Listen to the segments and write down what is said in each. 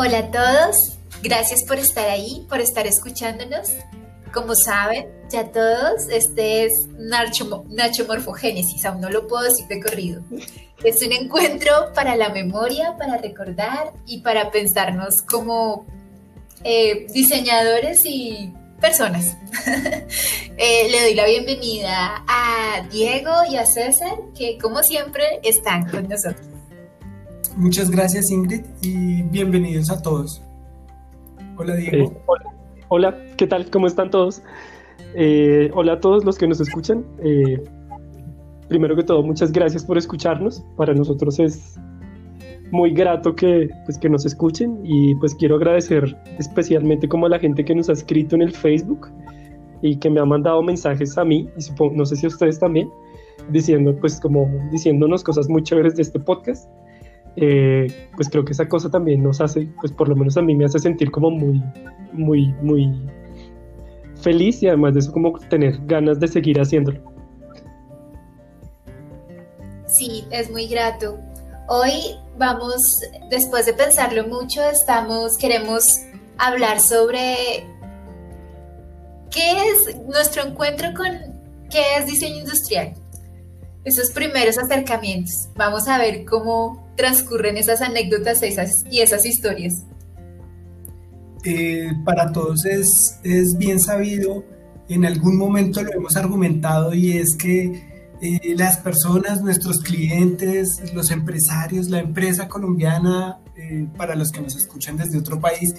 Hola a todos, gracias por estar ahí, por estar escuchándonos. Como saben, ya todos, este es Nacho, Nacho Morfogénesis, aún no lo puedo decir de corrido. Es un encuentro para la memoria, para recordar y para pensarnos como eh, diseñadores y personas. Eh, le doy la bienvenida a Diego y a César, que como siempre están con nosotros. Muchas gracias Ingrid y bienvenidos a todos. Hola Diego. Eh, hola. ¿qué tal? ¿Cómo están todos? hola a todos los que nos escuchan. primero que todo, muchas gracias por escucharnos. Para nosotros es muy grato que, pues, que nos escuchen y pues quiero agradecer especialmente como a la gente que nos ha escrito en el Facebook y que me ha mandado mensajes a mí y supongo, no sé si a ustedes también, diciendo pues como diciéndonos cosas muy chéveres de este podcast. Eh, pues creo que esa cosa también nos hace, pues por lo menos a mí me hace sentir como muy, muy, muy feliz y además de eso como tener ganas de seguir haciéndolo. Sí, es muy grato. Hoy vamos, después de pensarlo mucho, estamos, queremos hablar sobre qué es nuestro encuentro con qué es diseño industrial. Esos primeros acercamientos. Vamos a ver cómo transcurren esas anécdotas esas, y esas historias. Eh, para todos es, es bien sabido, en algún momento lo hemos argumentado y es que eh, las personas, nuestros clientes, los empresarios, la empresa colombiana, eh, para los que nos escuchan desde otro país,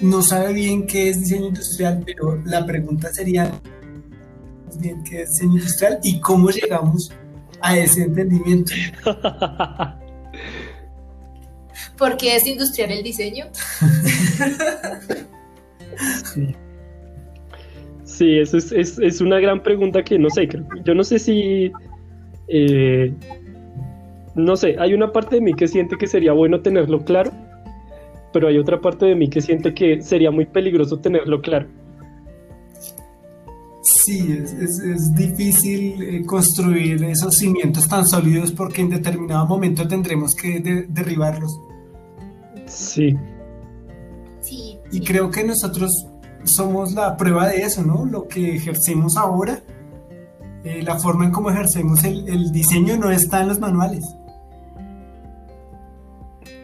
no sabe bien qué es diseño industrial, pero la pregunta sería bien qué es diseño industrial y cómo llegamos a ese entendimiento. ¿Por qué es industrial el diseño? sí. Sí, eso es, es, es, una gran pregunta que no sé, yo no sé si, eh, no sé, hay una parte de mí que siente que sería bueno tenerlo claro, pero hay otra parte de mí que siente que sería muy peligroso tenerlo claro. Sí, es, es difícil eh, construir esos cimientos tan sólidos porque en determinado momento tendremos que derribarlos. Sí. Sí. Y creo que nosotros somos la prueba de eso, ¿no? Lo que ejercemos ahora, eh, la forma en cómo ejercemos el, diseño no está en los manuales.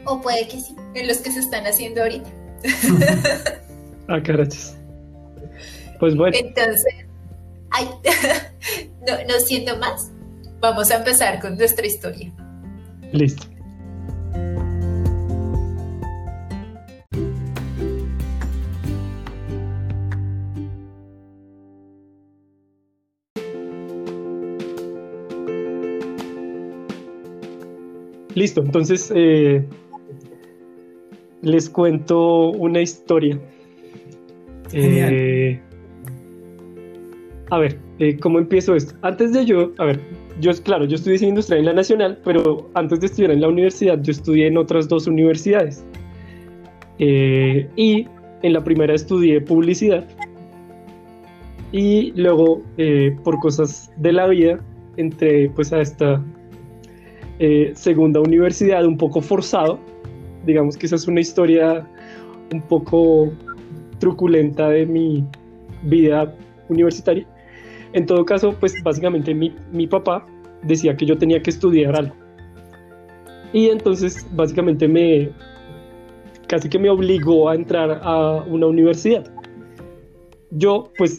O puede que sí, en los que se están haciendo ahorita. ah, carachas. Pues bueno. Entonces, ay, no, no siendo más, vamos a empezar con nuestra historia. Listo. Listo, entonces eh, les cuento una historia. Eh, a ver, eh, ¿cómo empiezo esto? Antes de yo, a ver, yo, claro, yo estudié diseño industrial en la Nacional, pero antes de estudiar en la universidad, yo estudié en otras dos universidades. y en la primera estudié publicidad. Y luego, por cosas de la vida, entré pues a esta eh, segunda universidad un poco forzado. Digamos que esa es una historia un poco truculenta de mi vida universitaria. En todo caso, pues básicamente mi, mi papá decía que yo tenía que estudiar algo. Y entonces básicamente me casi que me obligó a entrar a una universidad. Yo pues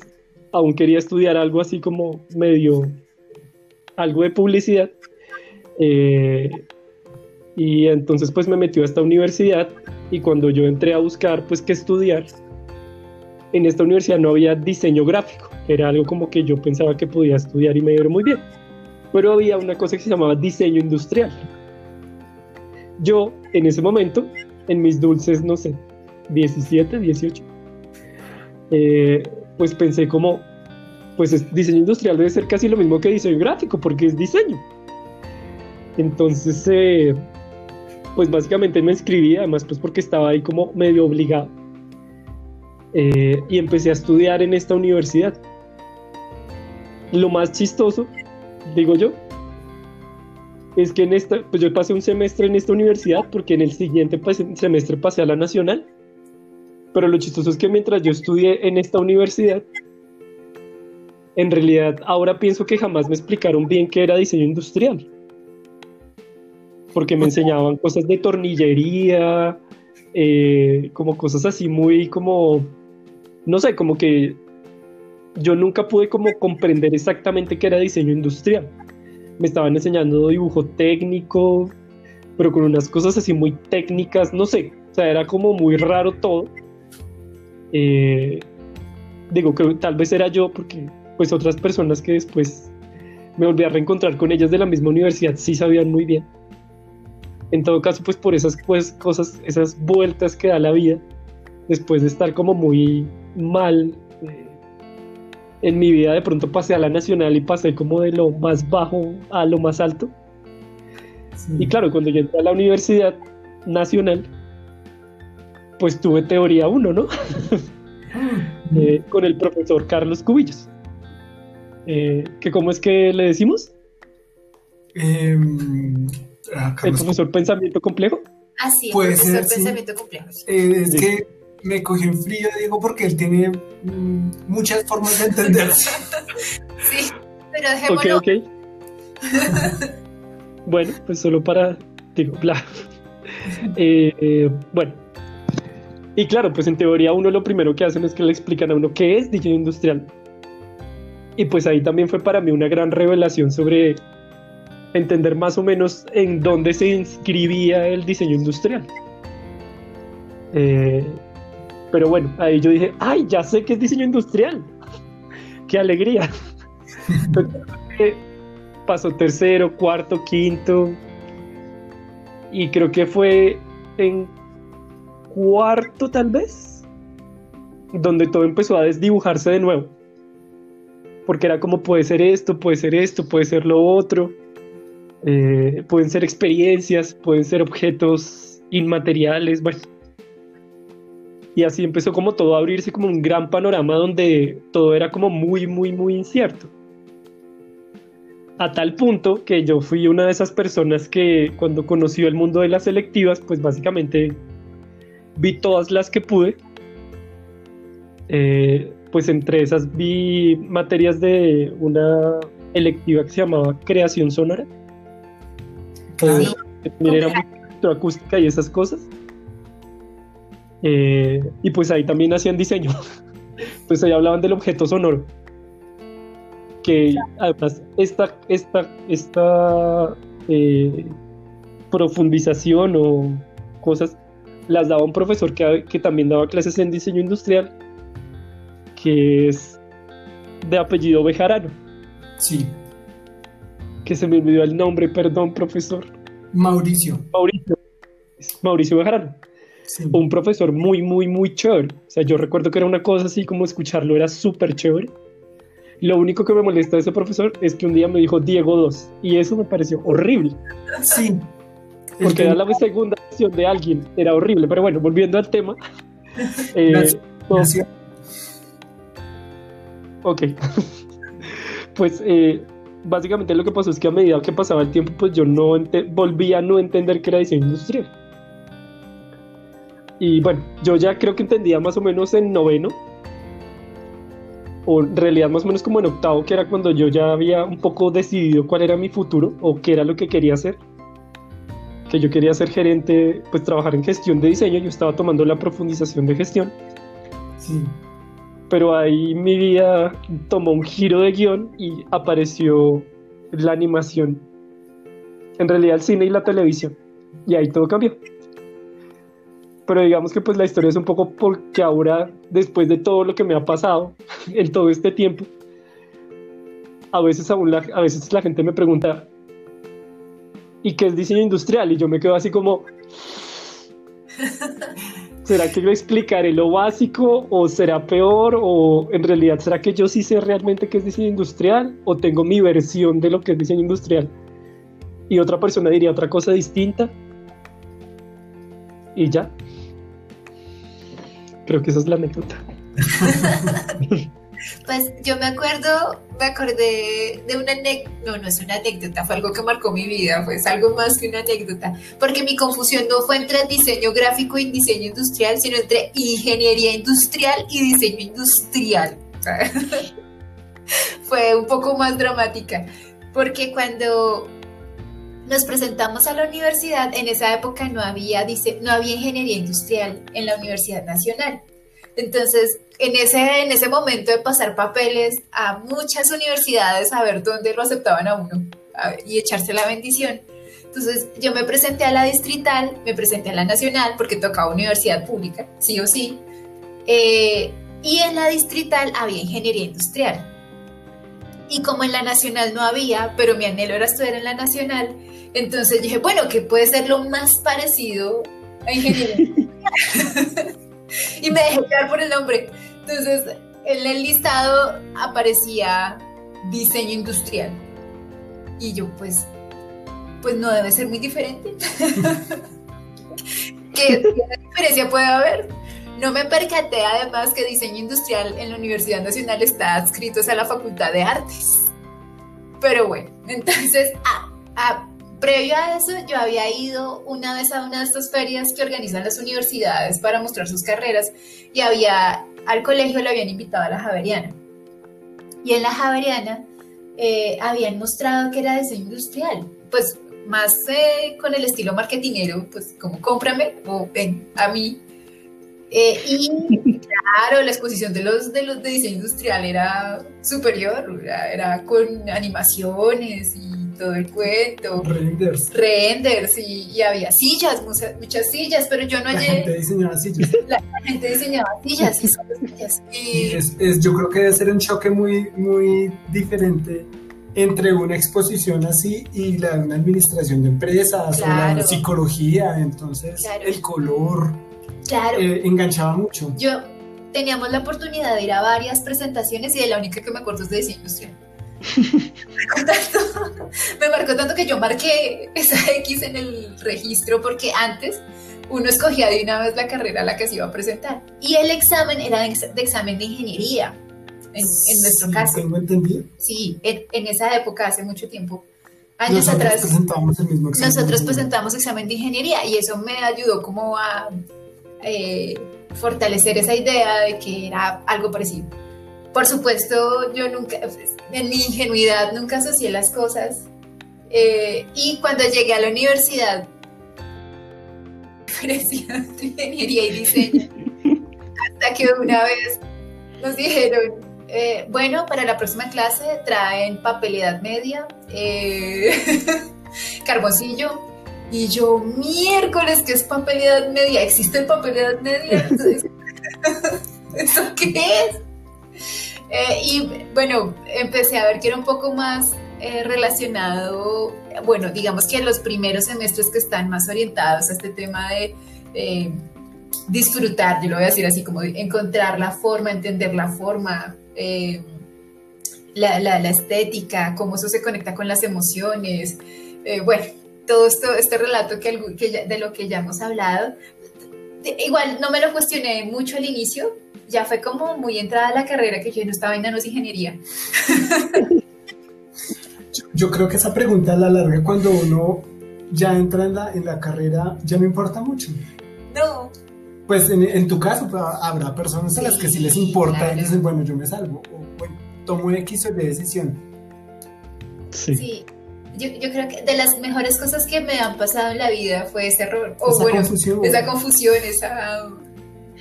aún quería estudiar algo así como medio algo de publicidad, eh, y entonces pues me metió a esta universidad y cuando yo entré a buscar pues qué estudiar, en esta universidad no había diseño gráfico, era algo como que yo pensaba que podía estudiar y me iba muy bien, pero había una cosa que se llamaba diseño industrial. Yo en ese momento, en mis dulces, no sé, 17, 18, eh, pues pensé como, pues diseño industrial debe ser casi lo mismo que diseño gráfico, porque es diseño. Entonces, eh, pues básicamente me inscribí, además pues porque estaba ahí como medio obligado. Eh, y empecé a estudiar en esta universidad. Lo más chistoso, digo yo, es que en esta, pues yo pasé un semestre en esta universidad porque en el siguiente pues, semestre pasé a la nacional. Pero lo chistoso es que mientras yo estudié en esta universidad, en realidad ahora pienso que jamás me explicaron bien qué era diseño industrial. Porque me enseñaban cosas de tornillería, eh, como cosas así muy como, no sé, como que yo nunca pude como comprender exactamente qué era diseño industrial. Me estaban enseñando dibujo técnico, pero con unas cosas así muy técnicas, no sé, o sea, era como muy raro todo. Eh, digo que tal vez era yo porque pues otras personas que después me volví a reencontrar con ellas de la misma universidad sí sabían muy bien. En todo caso, pues por esas pues, cosas, esas vueltas que da la vida, después de estar como muy mal eh, en mi vida, de pronto pasé a la nacional y pasé como de lo más bajo a lo más alto. Y claro, cuando yo entré a la universidad nacional, pues tuve teoría 1, ¿no? Eh, con el profesor Carlos Cubillos. Eh, ¿que ¿Cómo es que le decimos? Em, el profesor Pensamiento Complejo. Así es, profesor Pensamiento Complejo. Eh, es que me cogí en frío, digo, porque él tiene mm, muchas formas de entenderse. sí, pero dejémoslo. Ok, ok. bueno, pues solo para, digo, bla. bueno, y claro, pues en teoría uno lo primero que hacen es que le explican a uno qué es diseño industrial. Y pues ahí también fue para mí una gran revelación sobre entender más o menos en dónde se inscribía el diseño industrial. Eh, pero bueno, ahí yo dije, ay, ya sé qué es diseño industrial. qué alegría. pasó tercero, cuarto, quinto. Y creo que fue en cuarto tal vez, donde todo empezó a desdibujarse de nuevo. Porque era como puede ser esto, puede ser esto, puede ser lo otro. Eh, pueden ser experiencias, pueden ser objetos inmateriales, bueno. Y así empezó como todo a abrirse como un gran panorama donde todo era como muy, muy, muy incierto. A tal punto que yo fui una de esas personas que cuando conoció el mundo de las selectivas, pues básicamente vi todas las que pude. Eh, pues entre esas vi materias de una electiva que se llamaba Creación Sonora. Que era muy acústica y esas cosas. Eh, y pues ahí también hacían diseño. pues ahí hablaban del objeto sonoro. Que además esta, esta, esta eh, profundización o cosas las daba un profesor que, que también daba clases en diseño industrial, que es de apellido Bejarano. Sí. Que se me olvidó el nombre, perdón, profesor. Mauricio. Mauricio. Mauricio Bejarano. Un profesor muy, muy, muy chévere. O sea, yo recuerdo que era una cosa así como escucharlo, era súper chévere. Lo único que me molesta de ese profesor es que un día me dijo Diego 2 y eso me pareció horrible. Sí, porque era la segunda versión de alguien, era horrible, pero bueno, volviendo al tema. Eh, ok. pues eh, básicamente lo que pasó es que a medida que pasaba el tiempo, pues yo no volvía a no entender qué era diseño industrial. Y bueno, yo ya creo que entendía más o menos en noveno, o en realidad más o menos como en octavo, que era cuando yo ya había un poco decidido cuál era mi futuro o qué era lo que quería hacer que yo quería ser gerente, pues trabajar en gestión de diseño, yo estaba tomando la profundización de gestión. Sí. Pero ahí mi vida tomó un giro de guion y apareció la animación. En realidad el cine y la televisión. Y ahí todo cambió. Pero digamos que pues la historia es un poco porque ahora, después de todo lo que me ha pasado en todo este tiempo, a veces aún a veces la gente me pregunta, y que es diseño industrial. Y yo me quedo así como, ¿será que yo explicaré lo básico o será peor? ¿O en realidad será que yo sí sé realmente qué es diseño industrial? ¿O tengo mi versión de lo que es diseño industrial? Y otra persona diría otra cosa distinta. Y ya. Creo que esa es la anécdota. Pues yo me acuerdo, me acordé de una anécdota, no, no es una anécdota, fue algo que marcó mi vida, fue algo más que una anécdota, porque mi confusión no fue entre diseño gráfico y diseño industrial, sino entre ingeniería industrial y diseño industrial. fue un poco más dramática, porque cuando nos presentamos a la universidad, en esa época no había, dice, no había ingeniería industrial en la Universidad Nacional. Entonces, en ese, en ese momento de pasar papeles a muchas universidades a ver dónde lo aceptaban a uno y echarse la bendición. Entonces, yo me presenté a la distrital, me presenté a la nacional porque tocaba universidad pública, sí o sí. Eh, y en la distrital había ingeniería industrial. Y como en la nacional no había, pero mi anhelo era estudiar en la nacional, entonces dije, bueno, ¿qué puede ser lo más parecido a ingeniería y me dejé quedar por el nombre. Entonces, en el listado aparecía diseño industrial. Y yo, pues, pues no debe ser muy diferente. ¿Qué, diferencia puede haber? No me percaté además que diseño industrial en la Universidad Nacional está adscrito a la Facultad de Artes. Pero bueno, entonces, ah, ah, previo a eso, yo había ido una vez a una de estas ferias que organizan las universidades para mostrar sus carreras y había, al colegio le habían invitado a la Javeriana. Y en la Javeriana eh, habían mostrado que era diseño industrial, pues más eh, con el estilo marketinero, pues como cómprame o ven a mí. Eh, y claro, la exposición de los de los de diseño industrial era superior, era, era con animaciones y todo el cuento. Renders. Renders y, había sillas, muchas, sillas, pero yo no hallé. La gente diseñaba sillas. La, gente diseñaba sillas y sillas. Y, es, yo creo que debe ser un choque muy, muy diferente entre una exposición así y la de una administración de empresas o la psicología, entonces el color claro. Eh, enganchaba mucho. Yo teníamos la oportunidad de ir a varias presentaciones y de la única que me acuerdo es de diseño industrial. Me marcó tanto que yo marqué esa X en el registro porque antes uno escogía de una vez la carrera a la que se iba a presentar. Y el examen era de, examen de ingeniería, en, nuestro caso. ¿Tengo entendido? Sí, en, esa época, hace mucho tiempo, años atrás, presentamos el mismo examen nosotros presentamos examen de ingeniería y eso me ayudó como a eh, fortalecer esa idea de que era algo parecido. Por supuesto, yo nunca, en mi ingenuidad, nunca asocié las cosas. Eh, y cuando llegué a la universidad, parecía ingeniería y diseño. Hasta que una vez nos dijeron, eh, bueno, para la próxima clase traen papelidad media, eh. Y yo, miércoles, ¿qué es papelidad media? ¿Existe papelidad media? ¿Eso qué es? Eh, y bueno, empecé a ver que era un poco más eh, relacionado, bueno, digamos que los primeros semestres que están más orientados a este tema de disfrutar, yo lo voy a decir así, como encontrar la forma, entender la forma, eh, la, la, estética, cómo eso se conecta con las emociones, bueno, todo esto, este relato que de lo que ya hemos hablado. Igual no me lo cuestioné mucho al inicio, ya fue como muy entrada la carrera que yo no estaba en ingeniería. yo, creo que esa pregunta a la larga, cuando uno ya entra en la, en la carrera, ya no importa mucho. No. Pues en, tu caso pues, habrá personas a las que sí les importa y dicen, bueno, yo me salgo, o bueno, tomo X o Y decisión. Sí. sí. Yo, yo, creo que de las mejores cosas que me han pasado en la vida fue ese error, o esa bueno, confusión. esa confusión, esa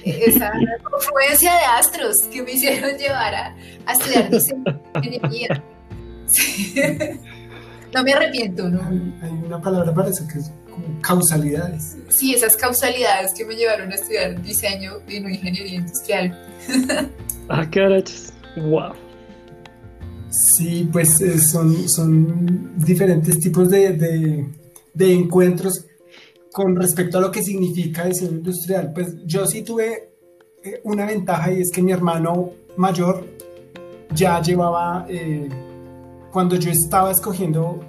esa confluencia de astros que me hicieron llevar a, estudiar diseño ingeniería. No me arrepiento, ¿no? Hay, una palabra para eso que es como causalidades. Sí, esas causalidades que me llevaron a estudiar diseño y no ingeniería industrial. Ah, qué arachas. Wow. Sí, pues eh, son, son diferentes tipos de, de, de encuentros con respecto a lo que significa diseño industrial, pues yo sí tuve eh, una ventaja y es que mi hermano mayor ya llevaba, eh, cuando yo estaba escogiendo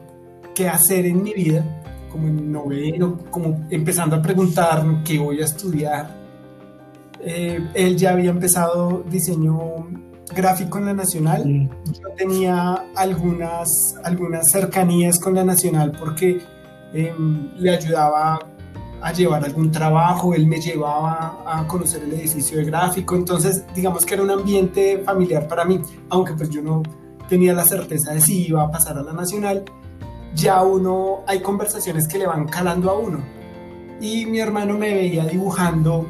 qué hacer en mi vida, como en noveno, como empezando a preguntar qué voy a estudiar, eh, él ya había empezado diseño gráfico en la Nacional. Mm. Yo tenía algunas, algunas cercanías con la Nacional porque em, le ayudaba a llevar algún trabajo, él me llevaba a conocer el edificio de gráfico, entonces digamos que era un ambiente familiar para mí, aunque pues yo no tenía la certeza de si iba a pasar a la Nacional, ya uno, hay conversaciones que le van calando a uno. Y mi hermano me veía dibujando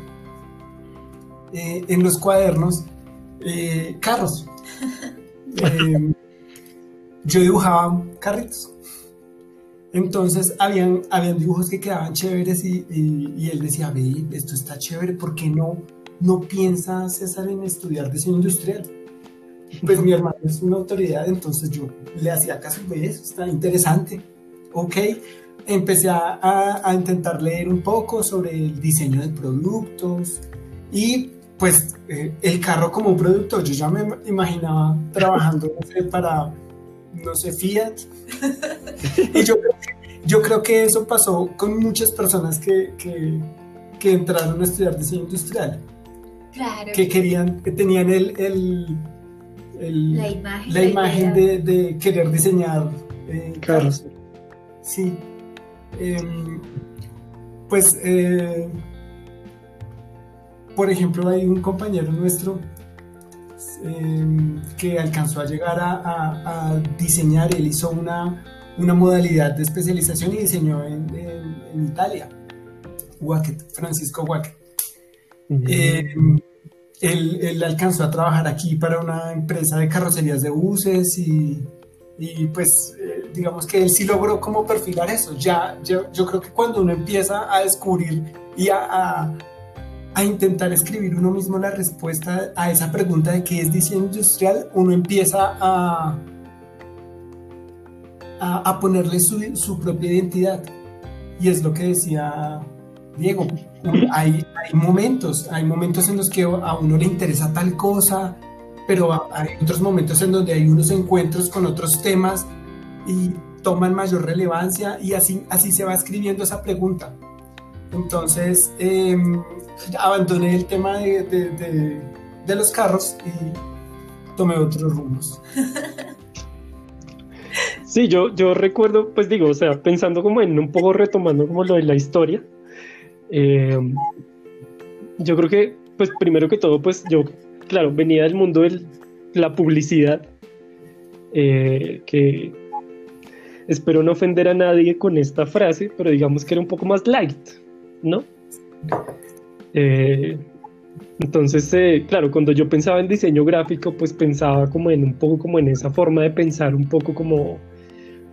eh, en los cuadernos eh, carros. Eh, yo dibujaba carritos. Entonces habían, habían dibujos que quedaban chéveres y, y, él decía, ve, esto está chévere, ¿por qué no, no piensa César en estudiar diseño industrial? Pues mi hermano es una autoridad, entonces yo le hacía caso, ve, eso está interesante. Ok, empecé a, a, a intentar leer un poco sobre el diseño de productos y pues eh, el carro como un producto, yo ya me imaginaba trabajando para, no sé, Fiat. y yo, yo, creo que eso pasó con muchas personas que, que, que, entraron a estudiar diseño industrial. Claro. Que querían, que tenían el, el, el la imagen, la imagen de, de, querer diseñar eh, carros. Sí. Eh, pues eh, por ejemplo, hay un compañero nuestro eh, que alcanzó a llegar a, a, a, diseñar, él hizo una, una modalidad de especialización y diseñó en, en, en Italia, Wacket, Francisco Wacket. Uh -huh. eh, él, él, alcanzó a trabajar aquí para una empresa de carrocerías de buses y, y pues eh, digamos que él sí logró como perfilar eso. Ya, yo, yo creo que cuando uno empieza a descubrir y a, a a intentar escribir uno mismo la respuesta a esa pregunta de qué es diseño industrial, uno empieza a, a, ponerle su, su, propia identidad. Y es lo que decía Diego, hay, momentos, hay momentos en los que a uno le interesa tal cosa, pero hay otros momentos en donde hay unos encuentros con otros temas y toman mayor relevancia y así, así se va escribiendo esa pregunta. Entonces, eh, abandoné el tema de, de, de, los carros y tomé otros rumos. Sí, yo, yo recuerdo, pues digo, o sea, pensando como en un poco retomando como lo de la historia, eh, yo creo que, pues primero que todo, pues yo, claro, venía del mundo de la publicidad, eh, que espero no ofender a nadie con esta frase, pero digamos que era un poco más light, ¿no? Eh, entonces, eh, claro, cuando yo pensaba en diseño gráfico, pues pensaba como en un poco como en esa forma de pensar un poco como,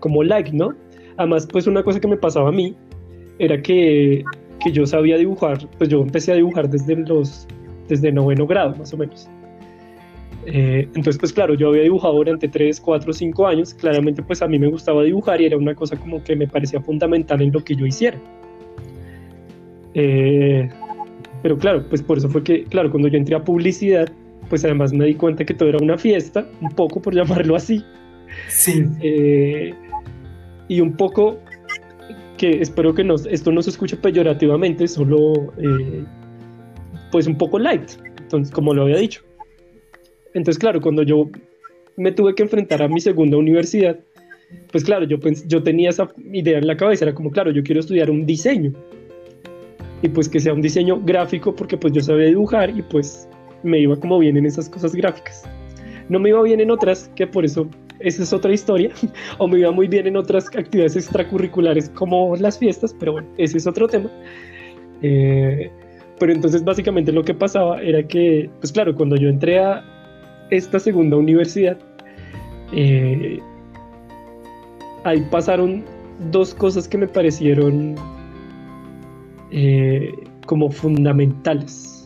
como like, ¿no? Además, pues una cosa que me pasaba a mí era que, que yo sabía dibujar, pues yo empecé a dibujar desde los, desde noveno grado, más o menos. Eh, entonces, pues claro, yo había dibujado durante 3, 4, 5 años, claramente pues a mí me gustaba dibujar y era una cosa como que me parecía fundamental en lo que yo hiciera. Eh, pero claro, pues por eso fue que, claro, cuando yo entré a publicidad, pues además me di cuenta que todo era una fiesta, un poco por llamarlo así. Sí. Eh, y un poco que espero que nos, esto no se escuche peyorativamente, solo eh, pues un poco light, entonces, como lo había dicho. Entonces, claro, cuando yo me tuve que enfrentar a mi segunda universidad, pues claro, yo, yo tenía esa idea en la cabeza, era como, claro, yo quiero estudiar un diseño y pues que sea un diseño gráfico porque pues yo sabía dibujar y pues me iba como bien en esas cosas gráficas. No me iba bien en otras, que por eso esa es otra historia, o me iba muy bien en otras actividades extracurriculares como las fiestas, pero bueno, ese es otro tema. Eh, pero entonces básicamente lo que pasaba era que, pues claro, cuando yo entré a esta segunda universidad, eh, ahí pasaron dos cosas que me parecieron eh, como fundamentales.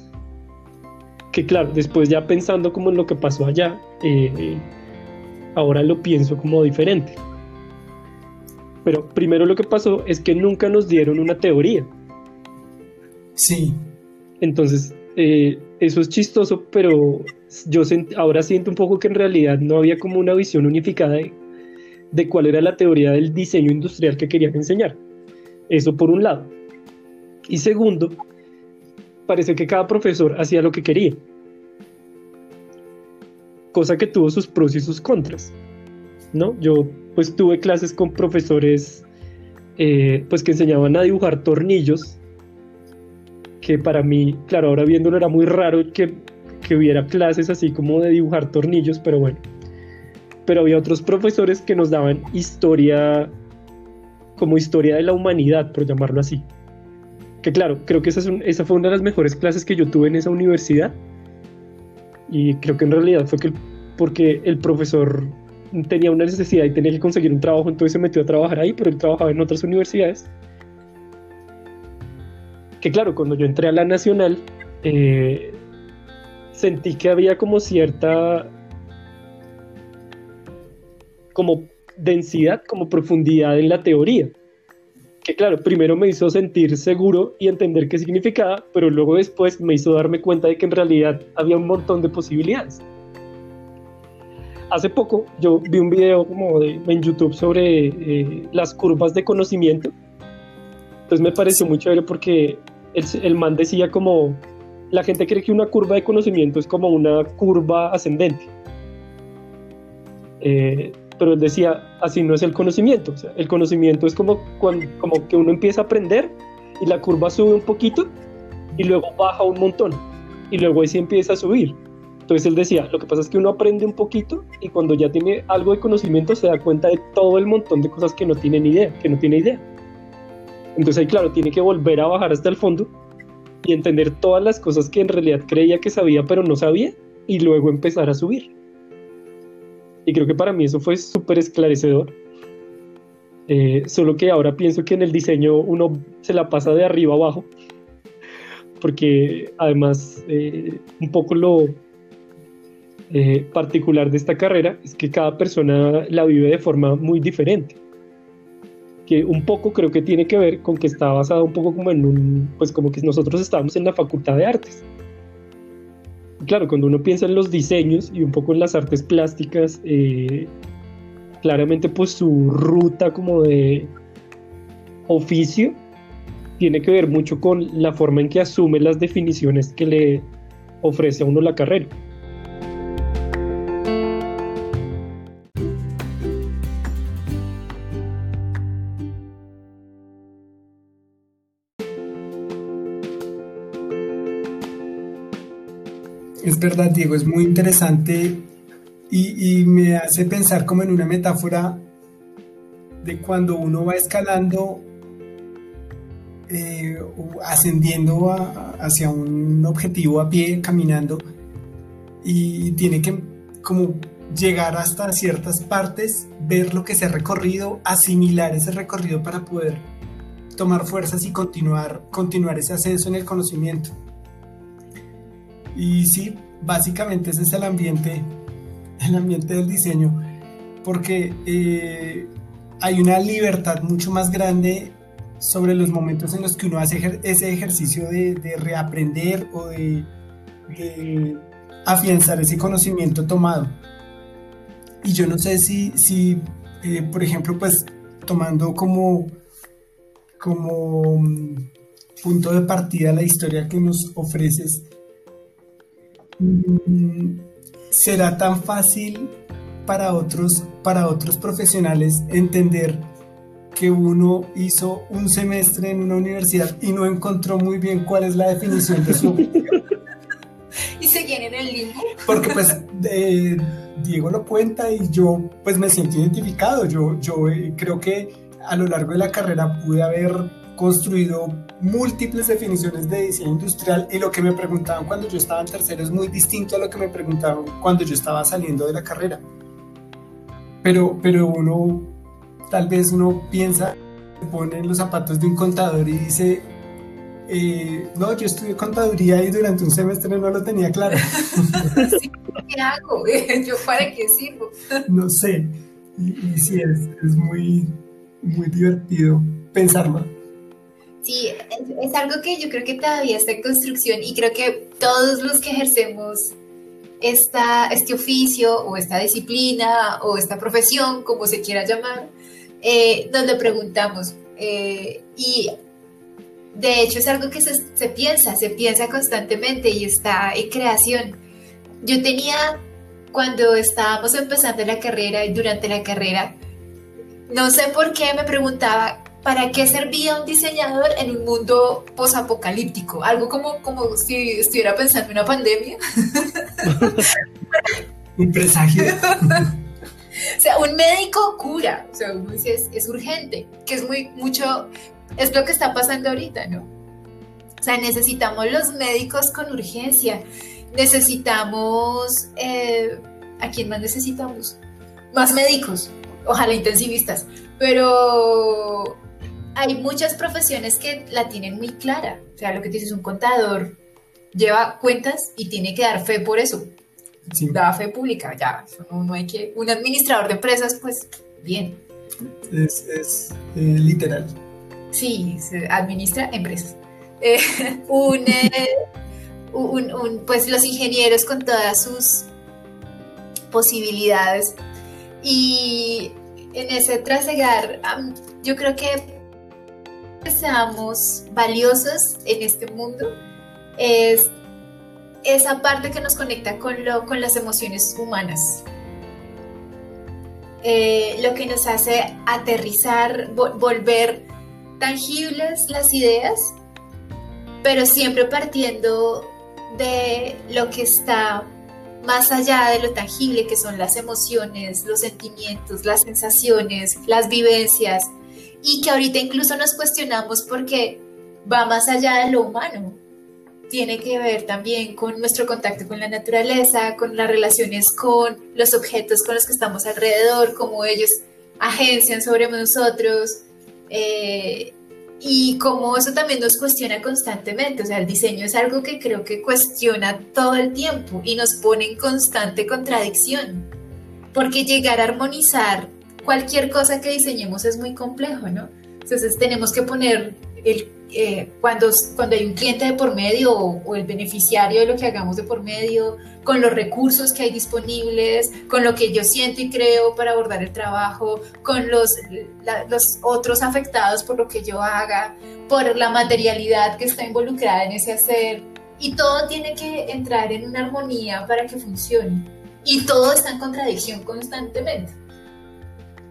Que claro, después ya pensando como en lo que pasó allá, eh, ahora lo pienso como diferente. Pero primero lo que pasó es que nunca nos dieron una teoría. Sí. Entonces, eh, eso es chistoso, pero yo ahora siento un poco que en realidad no había como una visión unificada de, de cuál era la teoría del diseño industrial que querían enseñar. Eso por un lado. Y segundo, parece que cada profesor hacía lo que quería. cosa que tuvo sus pros y sus contras, ¿no? Yo pues tuve clases con profesores eh, pues que enseñaban a dibujar tornillos, que para mí, claro, ahora viéndolo era muy raro que, que hubiera clases así como de dibujar tornillos, pero bueno. Pero había otros profesores que nos daban historia, como historia de la humanidad, por llamarlo así. Que claro, creo que esa, fue una de las mejores clases que yo tuve en esa universidad. Y creo que en realidad fue que porque el profesor tenía una necesidad y tenía que conseguir un trabajo, entonces se metió a trabajar ahí, pero él trabajaba en otras universidades. Que claro, cuando yo entré a la nacional, eh, sentí que había como cierta como densidad, como profundidad en la teoría. Que claro, primero me hizo sentir seguro y entender qué significaba, pero luego después me hizo darme cuenta de que en realidad había un montón de posibilidades hace poco yo vi un video como de, en YouTube sobre eh, las curvas de conocimiento. Entonces me pareció muy chévere porque el, el, man decía como, la gente cree que una curva de conocimiento es como una curva ascendente. Eh, pero él decía, así no es el conocimiento. El conocimiento es como, cuando, como que uno empieza a aprender y la curva sube un poquito y luego baja un montón y luego ahí sí empieza a subir. Entonces él decía, lo que pasa es que uno aprende un poquito y cuando ya tiene algo de conocimiento se da cuenta de todo el montón de cosas que no tiene ni idea, que no tiene idea. Entonces ahí claro, tiene que volver a bajar hasta el fondo y entender todas las cosas que en realidad creía que sabía pero no sabía y luego empezar a subir. Y creo que para mí eso fue súper esclarecedor. Eh, solo que ahora pienso que en el diseño uno se la pasa de arriba abajo porque además eh, un poco lo, eh, particular de esta carrera es que cada persona la vive de forma muy diferente. Que un poco creo que tiene que ver con que está basada un poco como en un, pues como que nosotros estábamos en la facultad de artes. Claro, cuando uno piensa en los diseños y un poco en las artes plásticas, eh, claramente pues su ruta como de oficio tiene que ver mucho con la forma en que asume las definiciones que le ofrece a uno la carrera. Es verdad, Diego, es muy interesante y, me hace pensar como en una metáfora de cuando uno va escalando, eh, ascendiendo hacia un objetivo a pie, caminando, y tiene que como llegar hasta ciertas partes, ver lo que se ha recorrido, asimilar ese recorrido para poder tomar fuerzas y continuar, continuar ese ascenso en el conocimiento. Y sí, básicamente ese es el ambiente, el ambiente del diseño, porque eh, hay una libertad mucho más grande sobre los momentos en los que uno hace ese ejercicio de, reaprender o de, afianzar ese conocimiento tomado. Y yo no sé si, si eh, por ejemplo, pues tomando como, como mm, punto de partida la historia que nos ofreces, será tan fácil para otros, para otros profesionales entender que uno hizo un semestre en una universidad y no encontró muy bien cuál es la definición de su y seguían en el limbo. Porque pues Diego lo cuenta y yo pues me siento identificado. Yo, yo eh, creo que a lo largo de la carrera pude haber construido múltiples definiciones de diseño industrial y lo que me preguntaban cuando yo estaba en tercero es muy distinto a lo que me preguntaban cuando yo estaba saliendo de la carrera. Pero, pero uno, tal vez uno piensa, se pone en los zapatos de un contador y dice, eh, no, yo estudié contaduría y durante un semestre no lo tenía claro. ¿Qué hago? ¿Yo para qué sirvo? No sé. Y, y sí, es, es muy, muy divertido pensarlo. Sí, es, algo que yo creo que todavía está en construcción y creo que todos los que ejercemos esta, este oficio o esta disciplina o esta profesión, como se quiera llamar, eh, nos lo preguntamos. Eh, y de hecho es algo que se, se, piensa, se piensa constantemente y está en creación. Yo tenía cuando estábamos empezando la carrera y durante la carrera, no sé por qué me preguntaba, ¿para qué servía un diseñador en un mundo posapocalíptico? Algo como, como si estuviera pensando en una pandemia. un presagio. o sea, un médico cura, o sea, uno dice, es, urgente, que es muy, mucho, es lo que está pasando ahorita, ¿no? O sea, necesitamos los médicos con urgencia, necesitamos, eh, ¿a quién más necesitamos? Más médicos, ojalá intensivistas, pero hay muchas profesiones que la tienen muy clara. O sea, lo que dices, un contador lleva cuentas y tiene que dar fe por eso. Da fe pública, ya. No, hay que. Un administrador de empresas, pues, bien. Es, eh, literal. Sí, se administra empresas. Eh, eh, un, pues los ingenieros con todas sus posibilidades. Y en ese trasegar, yo creo que seamos valiosos en este mundo es esa parte que nos conecta con, lo, con las emociones humanas. Eh, lo que nos hace aterrizar, volver tangibles las ideas, pero siempre partiendo de lo que está más allá de lo tangible, que son las emociones, los sentimientos, las sensaciones, las vivencias, y que ahorita incluso nos cuestionamos porque va más allá de lo humano. Tiene que ver también con nuestro contacto con la naturaleza, con las relaciones con los objetos con los que estamos alrededor, cómo ellos agencian sobre nosotros eh, y cómo eso también nos cuestiona constantemente. O sea, el diseño es algo que creo que cuestiona todo el tiempo y nos pone en constante contradicción. Porque llegar a armonizar cualquier cosa que diseñemos es muy complejo, ¿no? Entonces tenemos que poner el, eh, cuando, cuando hay un cliente de por medio o, el beneficiario de lo que hagamos de por medio, con los recursos que hay disponibles, con lo que yo siento y creo para abordar el trabajo, con los, los otros afectados por lo que yo haga, por la materialidad que está involucrada en ese hacer. Y todo tiene que entrar en una armonía para que funcione. Y todo está en contradicción constantemente.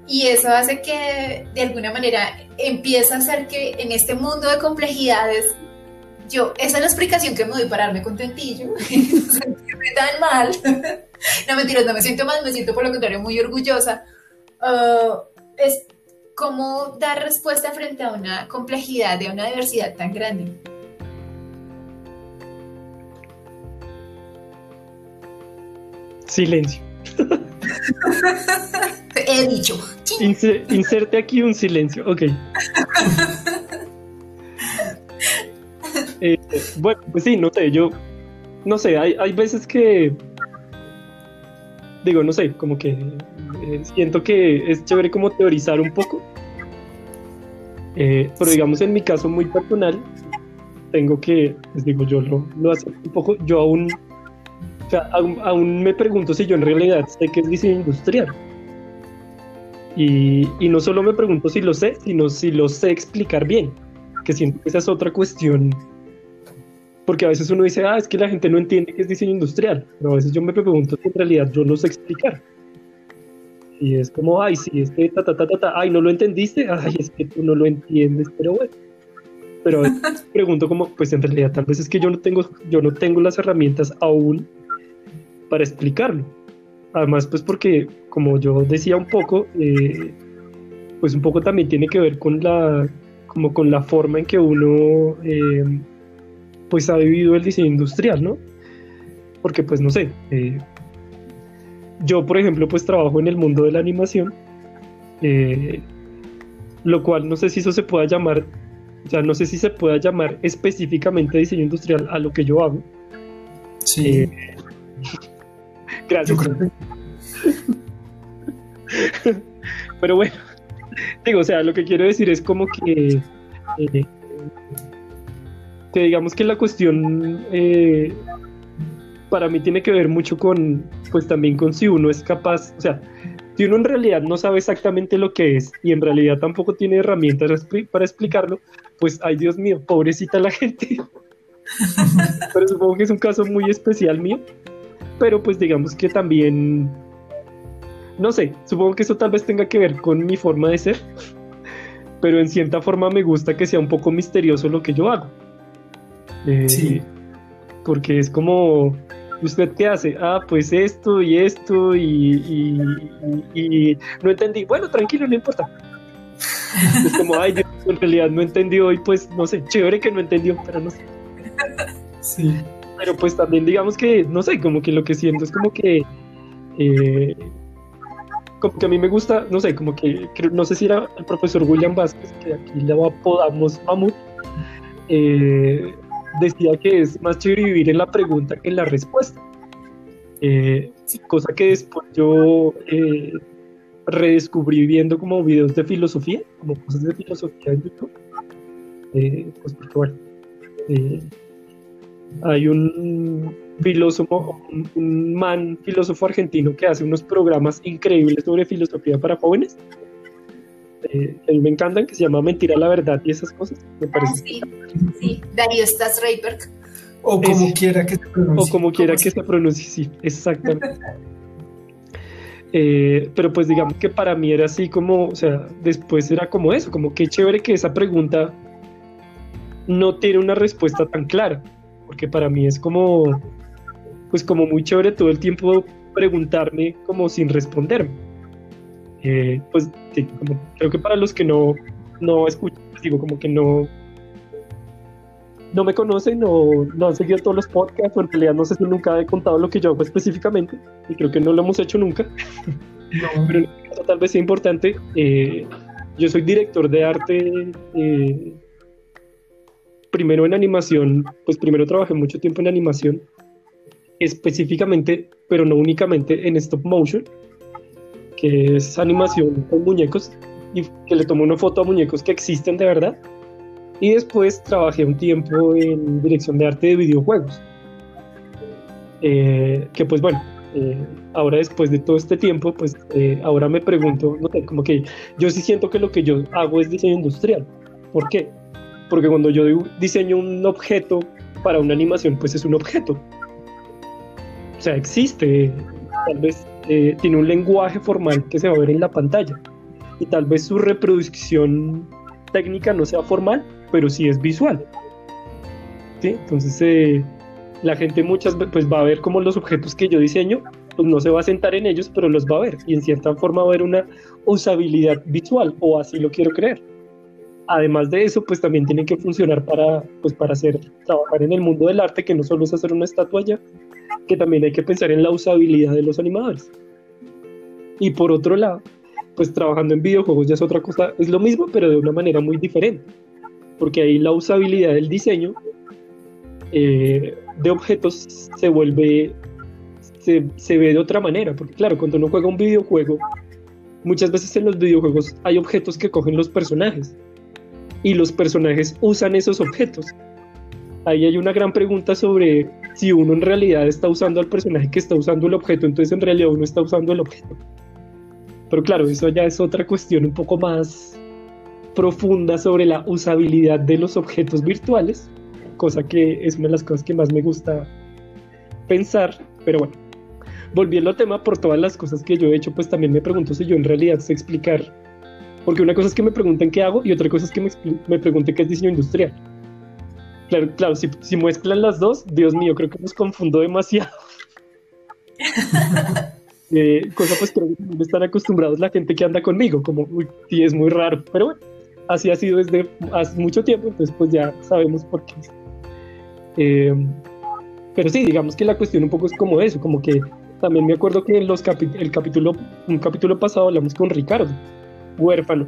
Y eso hace que de alguna manera empieza a hacer que en este mundo de complejidades, yo, esa es la explicación que me doy para darme contentillo, no sentirme tan mal. no mentiras, no me siento mal, me siento por lo contrario muy orgullosa. Uh, es cómo dar respuesta frente a una complejidad de una diversidad tan grande. Silencio. He dicho. inserte aquí un silencio, ok. Eh, bueno, pues sí, no sé, yo, no sé, hay, hay veces que, digo, no sé, como que eh, siento que es chévere como teorizar un poco. Eh, pero digamos en mi caso muy personal, tengo que, les digo, yo lo, lo hago un poco, yo aún aún, me pregunto si yo en realidad sé qué es diseño industrial. Y, y, no solo me pregunto si lo sé, sino si lo sé explicar bien, que siento que esa es otra cuestión, porque a veces uno dice, ah, es que la gente no entiende qué es diseño industrial, pero a veces yo me pregunto si en realidad yo lo sé explicar. Y es como, ay, sí, es que ta, ta, ta, ta, ta, ay, no lo entendiste, ay, es que tú no lo entiendes, pero bueno. Pero pregunto como, pues en realidad tal vez es que yo no tengo, yo no tengo las herramientas aún para explicarlo. Además, pues porque, como yo decía un poco, eh, pues un poco también tiene que ver con la, como con la forma en que uno, eh, pues ha vivido el diseño industrial, ¿no? Porque, pues no sé, eh, yo, por ejemplo, pues trabajo en el mundo de la animación, lo cual no sé si eso se pueda llamar, o sea, no sé si se pueda llamar específicamente diseño industrial a lo que yo hago. Sí. Gracias. Pero bueno, digo, o sea, lo que quiero decir es como que, eh, que digamos que la cuestión eh, para mí tiene que ver mucho con, pues también con si uno es capaz, o sea, si uno en realidad no sabe exactamente lo que es y en realidad tampoco tiene herramientas para explicarlo, pues, ay Dios mío, pobrecita la gente. Pero supongo que es un caso muy especial mío pero pues digamos que también, no sé, supongo que eso tal vez tenga que ver con mi forma de ser, pero en cierta forma me gusta que sea un poco misterioso lo que yo hago. Eh, sí. Porque es como, ¿usted qué hace? Ah, pues esto y esto y, y, no entendí. Bueno, tranquilo, no importa. Es como, ay, Dios, en realidad no entendió y pues, no sé, chévere que no entendió, pero no sé. Sí. Pero pues también digamos que, no sé, como que lo que siento es como que... Eh, como que a mí me gusta, no sé, como que no sé si era el profesor William Vázquez, que aquí le apodamos Mamut, eh, decía que es más chévere vivir en la pregunta que en la respuesta. Eh, cosa que después yo eh, redescubrí viendo como videos de filosofía, como cosas de filosofía en YouTube. Pues porque bueno, hay un filósofo, un, man filósofo argentino que hace unos programas increíbles sobre filosofía para jóvenes. a mí me encantan, que se llama Mentira la Verdad y esas cosas. Me parece. sí, sí, Darío Stasreiberg. O como quiera que se pronuncie. O como quiera que se pronuncie, sí, exactamente. Eh, pero pues digamos que para mí era así como, o sea, después era como eso, como que chévere que esa pregunta no tiene una respuesta tan clara, porque para mí es como, pues como muy chévere todo el tiempo preguntarme como sin responderme. Eh, pues como, creo que para los que no, no escuchan, pues digo como que no, no me conocen o no han seguido todos los podcasts, o en realidad no sé si nunca he contado lo que yo hago específicamente, y creo que no lo hemos hecho nunca. Pero en este caso tal vez sea importante. Eh, yo soy director de arte, eh, primero en animación, pues primero trabajé mucho tiempo en animación, específicamente, pero no únicamente en stop motion, que es animación con muñecos, y que le tomo una foto a muñecos que existen de verdad y después trabajé un tiempo en dirección de arte de videojuegos. Eh, que pues bueno, eh, ahora después de todo este tiempo, pues eh, ahora me pregunto, no sé, como que yo sí siento que lo que yo hago es diseño industrial. ¿Por qué? Porque cuando yo diseño un objeto para una animación, pues es un objeto. O sea, existe, tal vez tiene un lenguaje formal que se va a ver en la pantalla. Y tal vez su reproducción técnica no sea formal, pero sí es visual. ¿sí? Entonces eh, la gente muchas veces pues, va a ver como los objetos que yo diseño, pues no se va a sentar en ellos, pero los va a ver y en cierta forma va a haber una usabilidad visual o así lo quiero creer. Además de eso, pues también tiene que funcionar para, pues, para hacer, trabajar en el mundo del arte, que no solo es hacer una estatua ya, que también hay que pensar en la usabilidad de los animadores. Y por otro lado, pues trabajando en videojuegos ya es otra cosa, es lo mismo, pero de una manera muy diferente porque ahí la usabilidad del diseño eh, de objetos se vuelve, se, se, ve de otra manera, porque claro, cuando uno juega un videojuego, muchas veces en los videojuegos hay objetos que cogen los personajes y los personajes usan esos objetos. Ahí hay una gran pregunta sobre si uno en realidad está usando al personaje que está usando el objeto, entonces en realidad uno está usando el objeto. Pero claro, eso ya es otra cuestión un poco más profunda sobre la usabilidad de los objetos virtuales, cosa que es una de las cosas que más me gusta pensar, pero bueno, volviendo al tema por todas las cosas que yo he hecho, pues también me pregunto si yo en realidad sé explicar, porque una cosa es que me pregunten qué hago y otra cosa es que me, me pregunten qué es diseño industrial. Claro, claro, si, si mezclan las dos, Dios mío, creo que nos confundo demasiado. eh, cosa pues creo que no están acostumbrados la gente que anda conmigo, como, uy, sí, es muy raro, pero bueno así ha sido desde hace mucho tiempo, entonces pues ya sabemos por qué. Eh, pero sí, digamos que la cuestión un poco es como eso, como que también me acuerdo que en los el capítulo, un capítulo pasado hablamos con Ricardo, huérfano,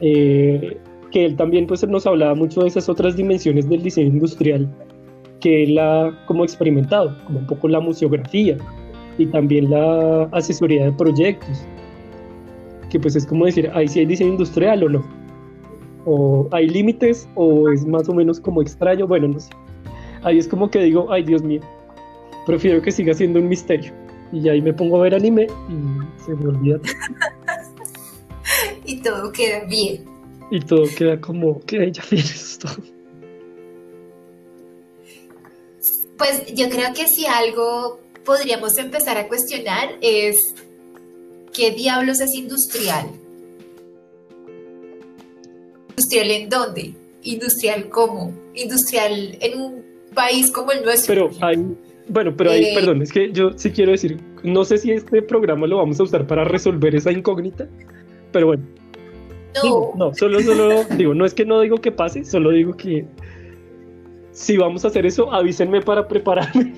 eh, que él también pues nos hablaba mucho de esas otras dimensiones del diseño industrial que él ha como experimentado, como un poco la museografía y también la asesoría de proyectos que pues es como decir, ahí sí hay diseño industrial o no. O hay límites o es más o menos como extraño, bueno, no sé. Ahí es como que digo, ay Dios mío, prefiero que siga siendo un misterio. Y ahí me pongo a ver anime y se me olvida. y todo queda bien. Y todo queda como que ya viene esto. Pues yo creo que si algo podríamos empezar a cuestionar es ¿qué diablos es industrial? ¿Industrial en dónde? ¿Industrial cómo? ¿Industrial en un país como el nuestro? Pero hay, bueno, pero hay, Eh, perdón, es que yo sí quiero decir, no sé si este programa lo vamos a usar para resolver esa incógnita, pero bueno, digo, No, no, solo, solo, digo, no es que no digo que pase, solo digo que si vamos a hacer eso, avísenme para prepararme.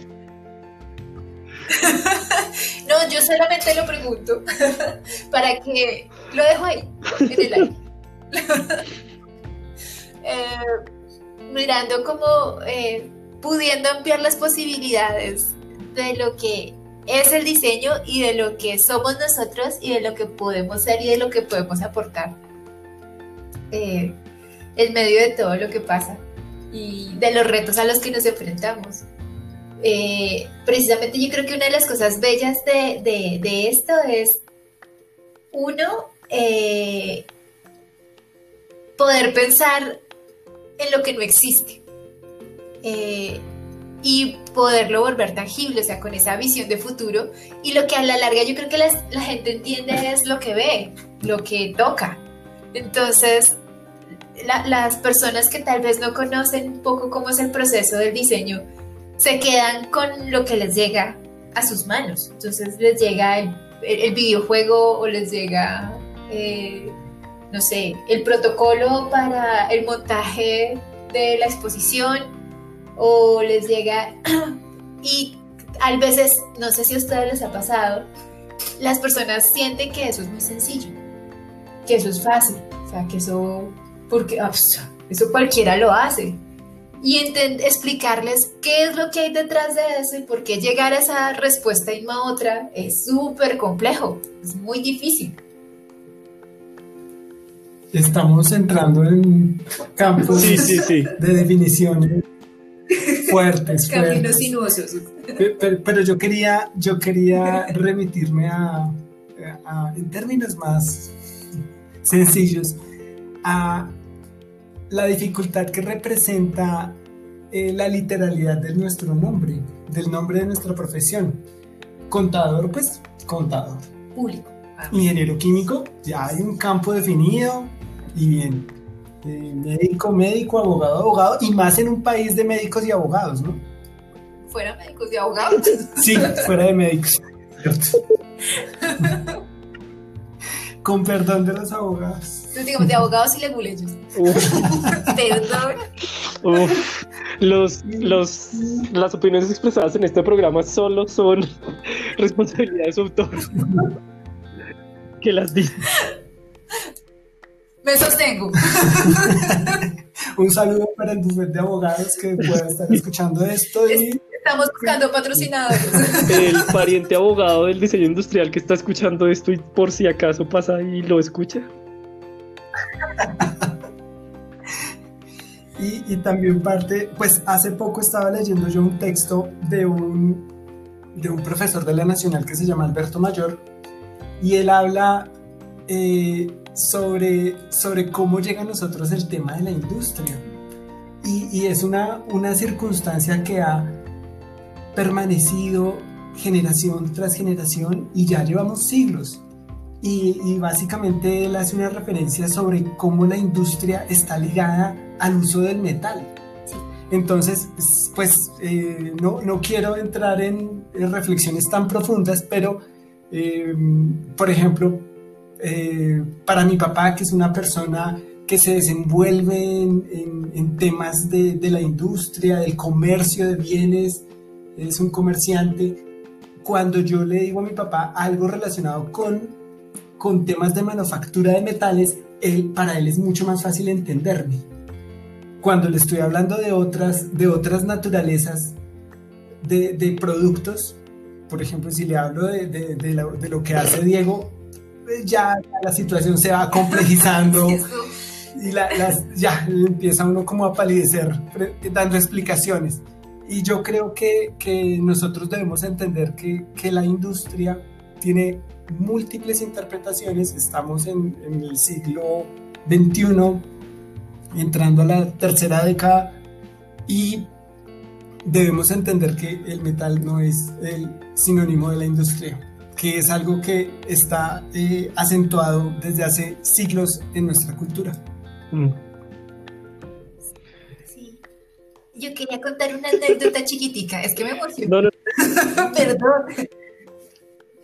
no, yo solamente lo pregunto para que lo dejo ahí, en el aire. Eh, mirando como eh, pudiendo ampliar las posibilidades de lo que es el diseño y de lo que somos nosotros y de lo que podemos ser y de lo que podemos aportar eh, en medio de todo lo que pasa y de los retos a los que nos enfrentamos. Eh, precisamente yo creo que una de las cosas bellas de, de- esto es, uno, eh, poder pensar en lo que no existe y poderlo volver tangible, o sea, con esa visión de futuro. Y lo que a la larga yo creo que las- la gente entiende es lo que ve, lo que toca. Entonces, la- las personas que tal vez no conocen un poco cómo es el proceso del diseño, se quedan con lo que les llega a sus manos. Entonces les llega el videojuego o les llega, eh, no sé, el protocolo para el montaje de la exposición o les llega y a veces, no sé si a ustedes les ha pasado, las personas sienten que eso es muy sencillo, que eso es fácil, o sea, que eso, porque ah, pues, eso cualquiera lo hace y explicarles qué es lo que hay detrás de eso y por qué llegar a esa respuesta y no a otra es súper complejo, es muy difícil. Estamos entrando en campos Sí, sí, sí. de definiciones fuertes, Caminos sinuosos. Pe- Pero, pero yo quería, yo quería remitirme a, a- en términos más sencillos, a la dificultad que representa eh, la literalidad de nuestro nombre, del nombre de nuestra profesión. Contador, pues contador. Público. Ingeniero químico, ya hay un campo definido y bien. Eh, médico, médico, abogado, abogado, y más en un país de médicos y abogados, ¿no? Fuera médicos y abogados. Sí, fuera de médicos. Con perdón de los abogados. Entonces, digamos, de abogados y leguleyos. Perdón. uf. Los, los, las opiniones expresadas en este programa solo son responsabilidad de su autor. Que las dice. Me sostengo. Un saludo para el bufete de abogados que pueda estar escuchando esto y Estamos buscando patrocinadores. El pariente abogado del diseño industrial que está escuchando esto y por si acaso pasa y lo escucha. Y, y también parte, pues hace poco estaba leyendo yo un texto de un, de un profesor de la Nacional que se llama Alberto Mayor y él habla eh, sobre, sobre cómo llega a nosotros el tema de la industria. Y, y es una, una circunstancia que ha permanecido generación tras generación y ya llevamos siglos. Y, y, básicamente él hace una referencia sobre cómo la industria está ligada al uso del metal. Entonces, pues eh, no, no, quiero entrar en, en, reflexiones tan profundas, pero, eh, por ejemplo, eh, para mi papá, que es una persona que se desenvuelve en, en, en temas de, de la industria, del comercio de bienes, es un comerciante, cuando yo le digo a mi papá algo relacionado con con temas de manufactura de metales, él, para él es mucho más fácil entenderme. Cuando le estoy hablando de otras, de otras naturalezas de, de productos, por ejemplo, si le hablo de, de, de, lo, de lo que hace Diego, ya la situación se va complejizando. Y la, las, ya empieza uno como a palidecer dando explicaciones. Y yo creo que, que nosotros debemos entender que, que la industria tiene múltiples interpretaciones, estamos en, en, el siglo XXI, entrando a la tercera década, y debemos entender que el metal no es el sinónimo de la industria, que es algo que está eh, acentuado desde hace siglos en nuestra cultura. Mm. Sí. Yo quería contar una anécdota chiquitica, es que me emociono. Perdón.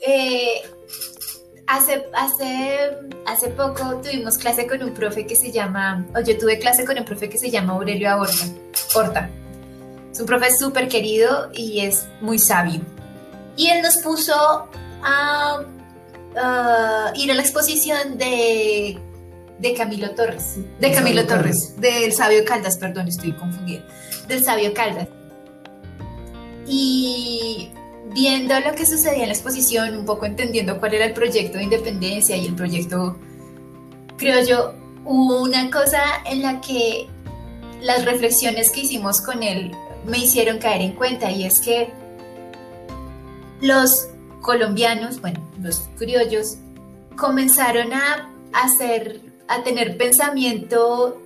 Eh, hace, hace, hace poco tuvimos clase con un profe que se llama, o yo tuve clase con un profe que se llama Aurelio Horta. Horta. Es un profe súper querido y es muy sabio. Y él nos puso a, ir a la exposición de, de Camilo Torres. De Camilo Torres, del Sabio Caldas, perdón, estoy confundida. Del Sabio Caldas. Y viendo lo que sucedía en la exposición, un poco entendiendo cuál era el proyecto de independencia y el proyecto, creo yo, hubo una cosa en la que las reflexiones que hicimos con él me hicieron caer en cuenta y es que los colombianos, bueno, los criollos, comenzaron a hacer, a tener pensamiento,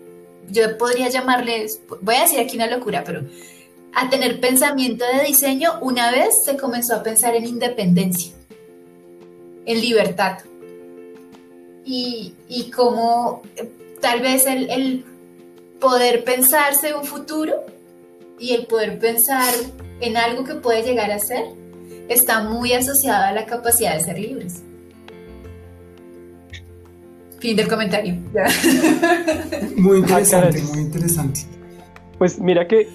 yo podría llamarles, voy a decir aquí una locura, pero a tener pensamiento de diseño una vez se comenzó a pensar en independencia, en libertad. Y, y como eh, tal vez el, el poder pensarse un futuro y el poder pensar en algo que puede llegar a ser está muy asociado a la capacidad de ser libres. Fin del comentario. Muy interesante, muy interesante. Pues mira que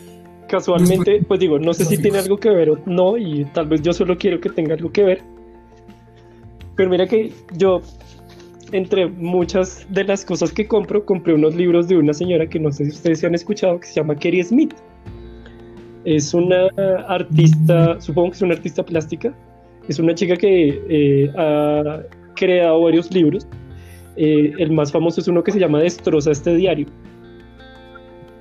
casualmente, pues digo, no sé si tiene algo que ver o no, y tal vez yo solo quiero que tenga algo que ver. Pero mira que yo, entre muchas de las cosas que compro, compré unos libros de una señora que no sé si ustedes se han escuchado, que se llama Kerry Smith. Es una artista, supongo que es una artista plástica. Es una chica que eh, ha creado varios libros. Eh, el más famoso es uno que se llama Destroza este diario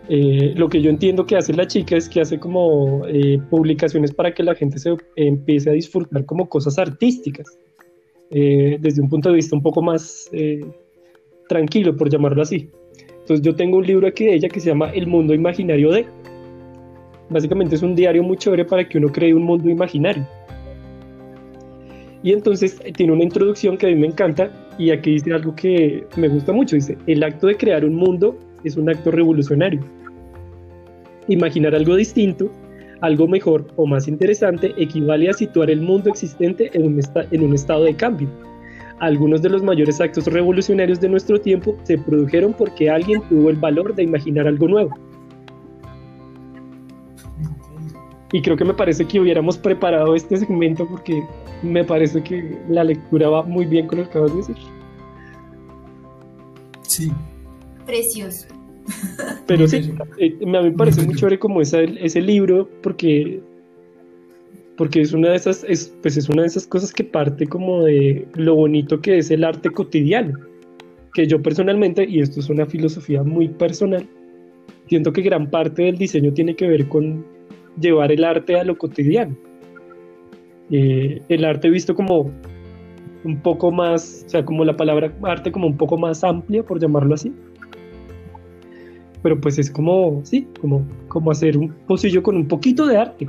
eh, lo que yo entiendo que hace la chica es que hace como eh, publicaciones para que la gente se empiece a disfrutar como cosas artísticas, desde un punto de vista un poco más tranquilo, por llamarlo así. Entonces yo tengo un libro aquí de ella que se llama El mundo imaginario de. Básicamente es un diario muy chévere para que uno cree un mundo imaginario. Y entonces tiene una introducción que a mí me encanta y aquí dice algo que me gusta mucho. Dice, el acto de crear un mundo es un acto revolucionario. Imaginar algo distinto, algo mejor o más interesante equivale a situar el mundo existente en un, en un estado de cambio. Algunos de los mayores actos revolucionarios de nuestro tiempo se produjeron porque alguien tuvo el valor de imaginar algo nuevo. Y creo que me parece que hubiéramos preparado este segmento porque me parece que la lectura va muy bien con lo que acabas de decir. Sí, precioso. Pero sí, eh, a mí me parece muy chévere como esa, ese libro porque porque es una de esas es, pues es una de esas cosas que parte como de lo bonito que es el arte cotidiano que yo personalmente y esto es una filosofía muy personal siento que gran parte del diseño tiene que ver con llevar el arte a lo cotidiano eh, el arte visto como un poco más o sea como la palabra arte como un poco más amplia por llamarlo así pero pues es como, sí, como, como hacer un pocillo con un poquito de arte,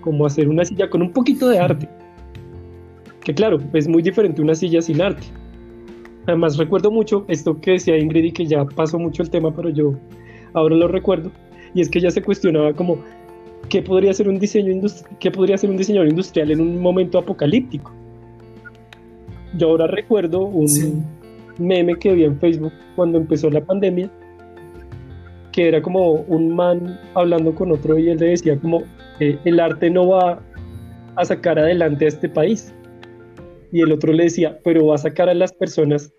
como hacer una silla con un poquito de arte. Que claro, es muy diferente una silla sin arte. Además recuerdo mucho esto que decía Ingrid y que ya pasó mucho el tema, pero yo ahora lo recuerdo, y es que ella se cuestionaba como, ¿qué podría ser un diseño qué podría ser un diseñador industrial en un momento apocalíptico? Yo ahora recuerdo un meme que vi en Facebook cuando empezó la pandemia, que era como un man hablando con otro y él le decía como eh, el arte no va a sacar adelante a este país. Y el otro le decía, pero va a sacar a las personas,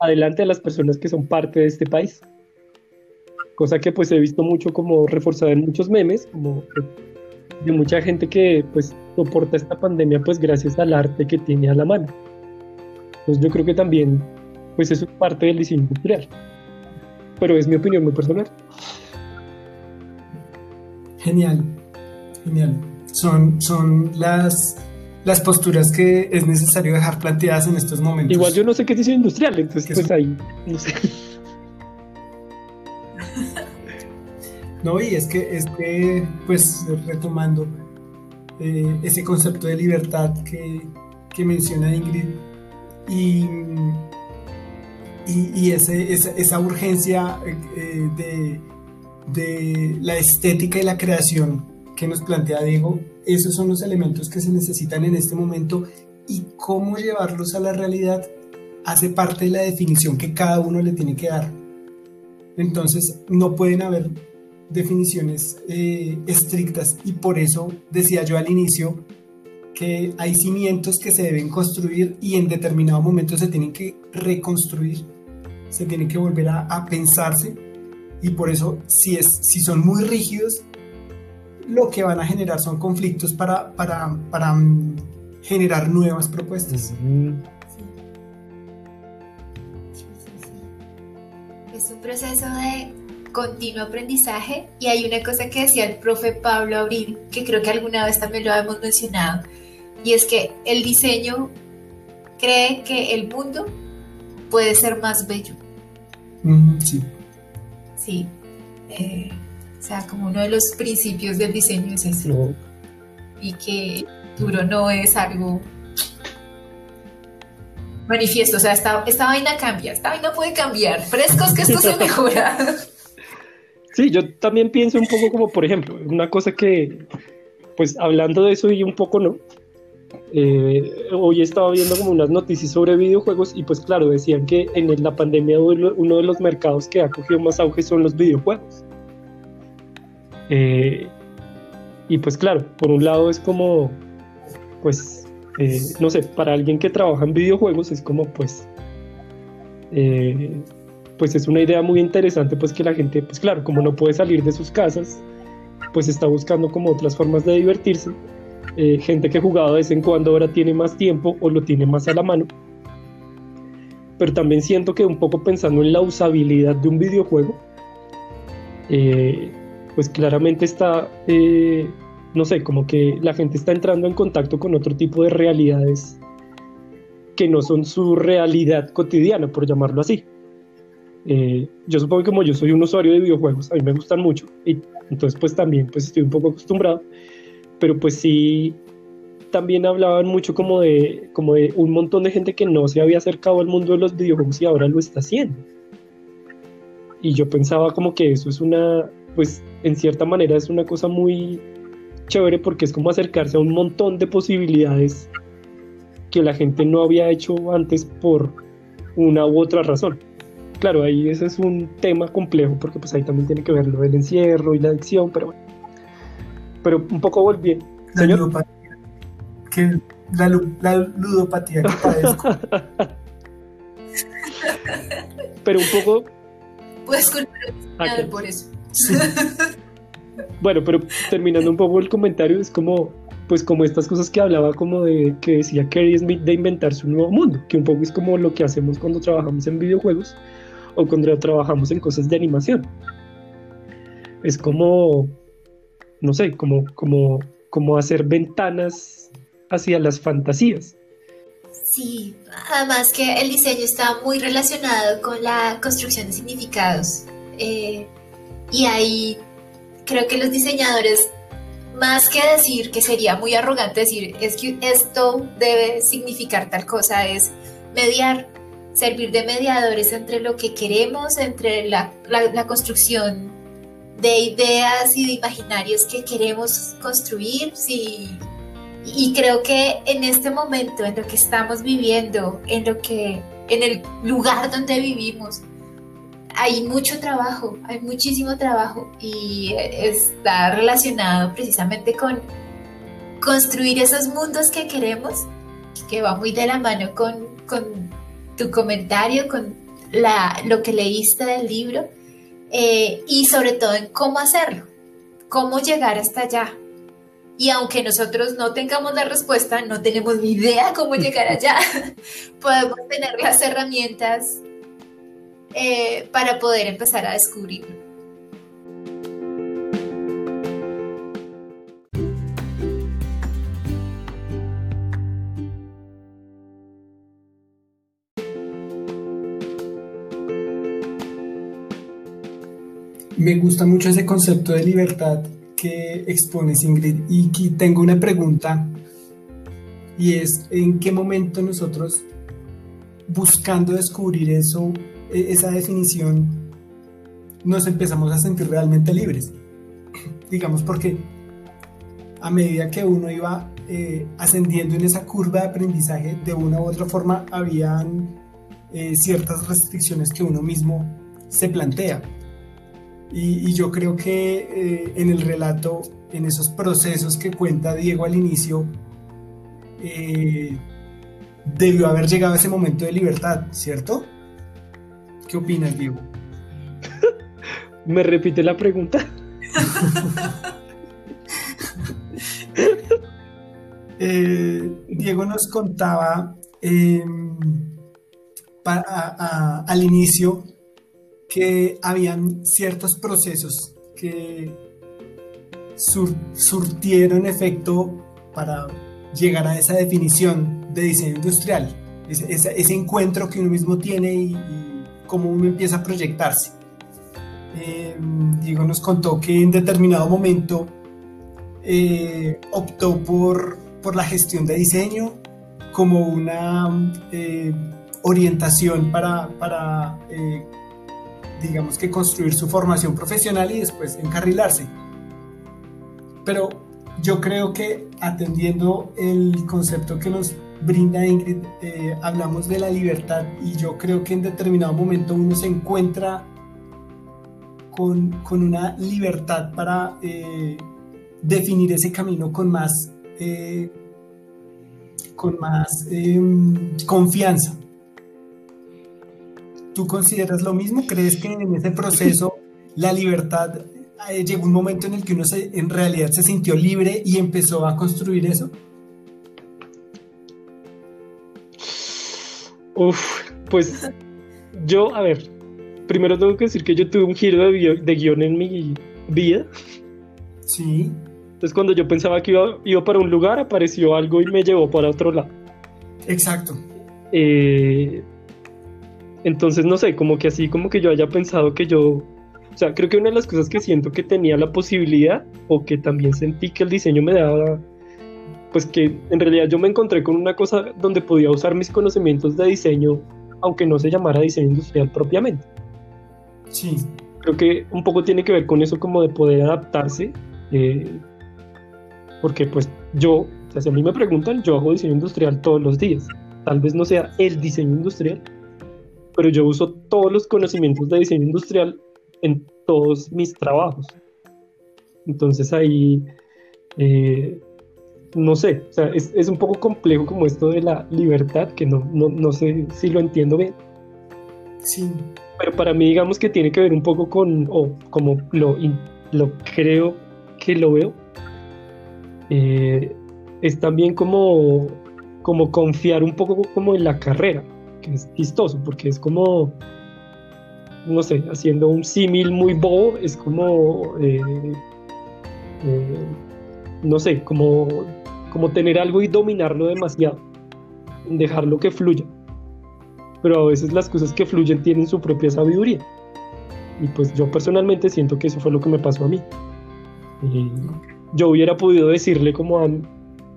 adelante a las personas que son parte de este país. Cosa que pues he visto mucho como reforzada en muchos memes, como de mucha gente que pues soporta esta pandemia pues gracias al arte que tiene a la mano. Pues yo creo que también pues eso es parte del diseño cultural pero es mi opinión muy personal. Genial, genial. Son, son las, las posturas que es necesario dejar planteadas en estos momentos. Igual yo no sé qué es diseño industrial, entonces pues ahí, no sé. No, y es que, es que pues retomando eh, ese concepto de libertad que, que menciona Ingrid y, y, ese, esa, urgencia eh, de, de la estética y la creación que nos plantea Diego, esos son los elementos que se necesitan en este momento y cómo llevarlos a la realidad hace parte de la definición que cada uno le tiene que dar. Entonces, no pueden haber definiciones eh, estrictas. Y por eso decía yo al inicio que hay cimientos que se deben construir y en determinado momento se tienen que reconstruir, se tienen que volver a, pensarse. Y por eso si, es, si son muy rígidos, lo que van a generar son conflictos para, para, para mm, generar nuevas propuestas. Es un proceso de continuo aprendizaje y hay una cosa que decía el profe Pablo Abril, que creo que alguna vez también lo hemos mencionado, y es que el diseño cree que el mundo puede ser más bello. sí. Sí. Eh, o sea, como uno de los principios del diseño es eso. Y que duro no es algo manifiesto. O sea, esta, esta vaina cambia, esta vaina puede cambiar. Frescos que esto se mejora. Sí, yo también pienso un poco como, por ejemplo, una cosa que, pues hablando de eso y un poco no, eh, hoy estaba viendo como unas noticias sobre videojuegos y pues claro, decían que en la pandemia uno de los mercados que ha cogido más auge son los videojuegos. Eh, y pues claro, por un lado es como, pues, eh, no sé, para alguien que trabaja en videojuegos es como pues pues es una idea muy interesante, pues que la gente, pues claro, como no puede salir de sus casas, pues está buscando como otras formas de divertirse. Eh, gente que jugaba de vez en cuando ahora tiene más tiempo o lo tiene más a la mano. Pero también siento que un poco pensando en la usabilidad de un videojuego, eh, pues claramente está, eh, no sé, como que la gente está entrando en contacto con otro tipo de realidades que no son su realidad cotidiana, por llamarlo así. Eh, yo supongo que como yo soy un usuario de videojuegos, a mí me gustan mucho y entonces pues también pues estoy un poco acostumbrado, pero pues sí también hablaban mucho como de, como de un montón de gente que no se había acercado al mundo de los videojuegos y ahora lo está haciendo. Y yo pensaba como que eso es una, pues en cierta manera es una cosa muy chévere porque es como acercarse a un montón de posibilidades que la gente no había hecho antes por una u otra razón claro, ahí ese es un tema complejo porque pues ahí también tiene que ver lo del encierro y la adicción, pero bueno. Pero un poco volviendo. La ludopatía. Que, la, ludopatía que padezco. pero un poco... Puedes culpar okay. por eso. Sí. bueno, pero terminando un poco el comentario, es como pues como estas cosas que hablaba como de que decía Kerry Smith de inventarse un nuevo mundo, que un poco es como lo que hacemos cuando trabajamos en videojuegos, o cuando trabajamos en cosas de animación. Es como, no sé, como, como, como hacer ventanas hacia las fantasías. Sí, además que el diseño está muy relacionado con la construcción de significados. Eh, y ahí creo que los diseñadores, más que decir que sería muy arrogante decir es que esto debe significar tal cosa, es mediar servir de mediadores entre lo que queremos, entre la, construcción de ideas y de imaginarios que queremos construir. Sí. Y creo que en este momento, en lo que estamos viviendo, en lo que, en el lugar donde vivimos, hay mucho trabajo, hay muchísimo trabajo y está relacionado precisamente con construir esos mundos que queremos, que va muy de la mano con, con tu comentario, con la, lo que leíste del libro eh, y sobre todo en cómo hacerlo, cómo llegar hasta allá. Y aunque nosotros no tengamos la respuesta, no tenemos ni idea cómo llegar allá, podemos tener las herramientas eh, para poder empezar a descubrirlo. Me gusta mucho ese concepto de libertad que expones, Ingrid. Y tengo una pregunta y es, ¿en qué momento nosotros, buscando descubrir eso, e, esa definición, nos empezamos a sentir realmente libres? Digamos, porque a medida que uno iba eh, ascendiendo en esa curva de aprendizaje, de una u otra forma, habían eh, ciertas restricciones que uno mismo se plantea. Y, yo creo que eh, en el relato, en esos procesos que cuenta Diego al inicio, eh, debió haber llegado a ese momento de libertad, ¿cierto? ¿Qué opinas, Diego? ¿Me repite la pregunta? Eh, Diego nos contaba em, al inicio que habían ciertos procesos que surtieron efecto para llegar a esa definición de diseño industrial, ese, encuentro que uno mismo tiene y, cómo uno empieza a proyectarse. Eh, Diego nos contó que en determinado momento eh, optó por, por la gestión de diseño como una eh, orientación para, para digamos que construir su formación profesional y después encarrilarse. Pero yo creo que atendiendo el concepto que nos brinda Ingrid, eh, hablamos de la libertad y yo creo que en determinado momento uno se encuentra con, con una libertad para eh, definir ese camino con más, eh, con más em, confianza. ¿Tú consideras lo mismo? ¿Crees que en ese proceso la libertad eh, llegó un momento en el que uno en realidad se sintió libre y empezó a construir eso? Uf, pues yo, a ver, primero tengo que decir que yo tuve un giro de, de guion en mi vida. Sí. Entonces cuando yo pensaba que iba, iba, para un lugar, apareció algo y me llevó para otro lado. Exacto. Eh, entonces, no sé, como que así, como que yo haya pensado que yo, o sea, creo que una de las cosas que siento que tenía la posibilidad o que también sentí que el diseño me daba, pues que en realidad yo me encontré con una cosa donde podía usar mis conocimientos de diseño, aunque no se llamara diseño industrial propiamente. Sí. Creo que un poco tiene que ver con eso como de poder adaptarse, eh, porque pues yo, o sea, si a mí me preguntan, yo hago diseño industrial todos los días. Tal vez no sea el diseño industrial, pero yo uso todos los conocimientos de diseño industrial en todos mis trabajos. Entonces ahí, eh, no sé, o sea, es, es, un poco complejo como esto de la libertad, que no, no, no, sé si lo entiendo bien. Sí. Pero para mí digamos que tiene que ver un poco con, o como lo, lo creo que lo veo, eh, es también como, como confiar un poco como en la carrera que es chistoso, porque es como, no sé, haciendo un símil muy bobo, es como, eh, eh, no sé, como, como tener algo y dominarlo demasiado, dejarlo que fluya. Pero a veces las cosas que fluyen tienen su propia sabiduría. Y pues yo personalmente siento que eso fue lo que me pasó a mí. yo hubiera podido decirle como a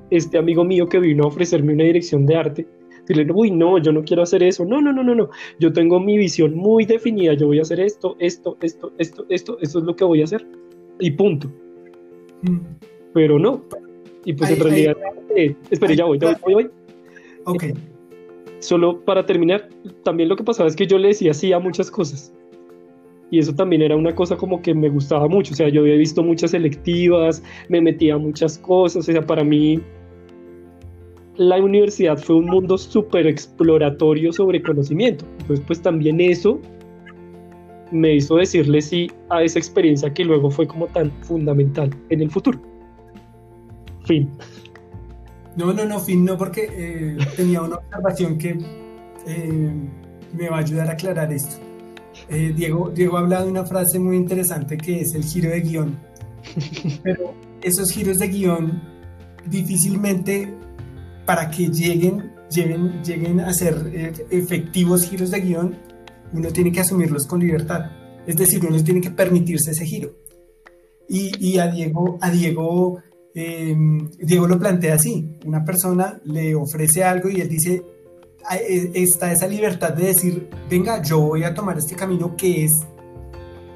este amigo mío que vino a ofrecerme una dirección de arte, decirle, uy, no, yo no quiero hacer eso, no, no, no, no, no, yo tengo mi visión muy definida, yo voy a hacer esto, esto, esto, esto, esto, esto es lo que voy a hacer, y punto. Mm. Pero no, y pues en realidad, eh, espere, ya voy, ya voy, voy, Ok. solo para terminar, también lo que pasaba es que yo le decía sí a muchas cosas. Y eso también era una cosa como que me gustaba mucho. O sea, yo había visto muchas selectivas, me metía a muchas cosas. O sea, para mí la universidad fue un mundo súper exploratorio sobre conocimiento. Entonces, pues también eso me hizo decirle sí a esa experiencia que luego fue como tan fundamental en el futuro. Fin. No, no, no, fin, no, porque eh, tenía una observación que eh, me va a ayudar a aclarar esto. Eh, Diego, Diego ha hablado de una frase muy interesante que es el giro de guion. Pero esos giros de guion difícilmente para que lleguen, lleguen, lleguen a ser eh, efectivos giros de guion, uno tiene que asumirlos con libertad. Es decir, uno tiene que permitirse ese giro. Y, a Diego, Diego, em, Diego lo plantea así. Una persona le ofrece algo y él dice, e, está esa libertad de decir, venga, yo voy a tomar este camino que es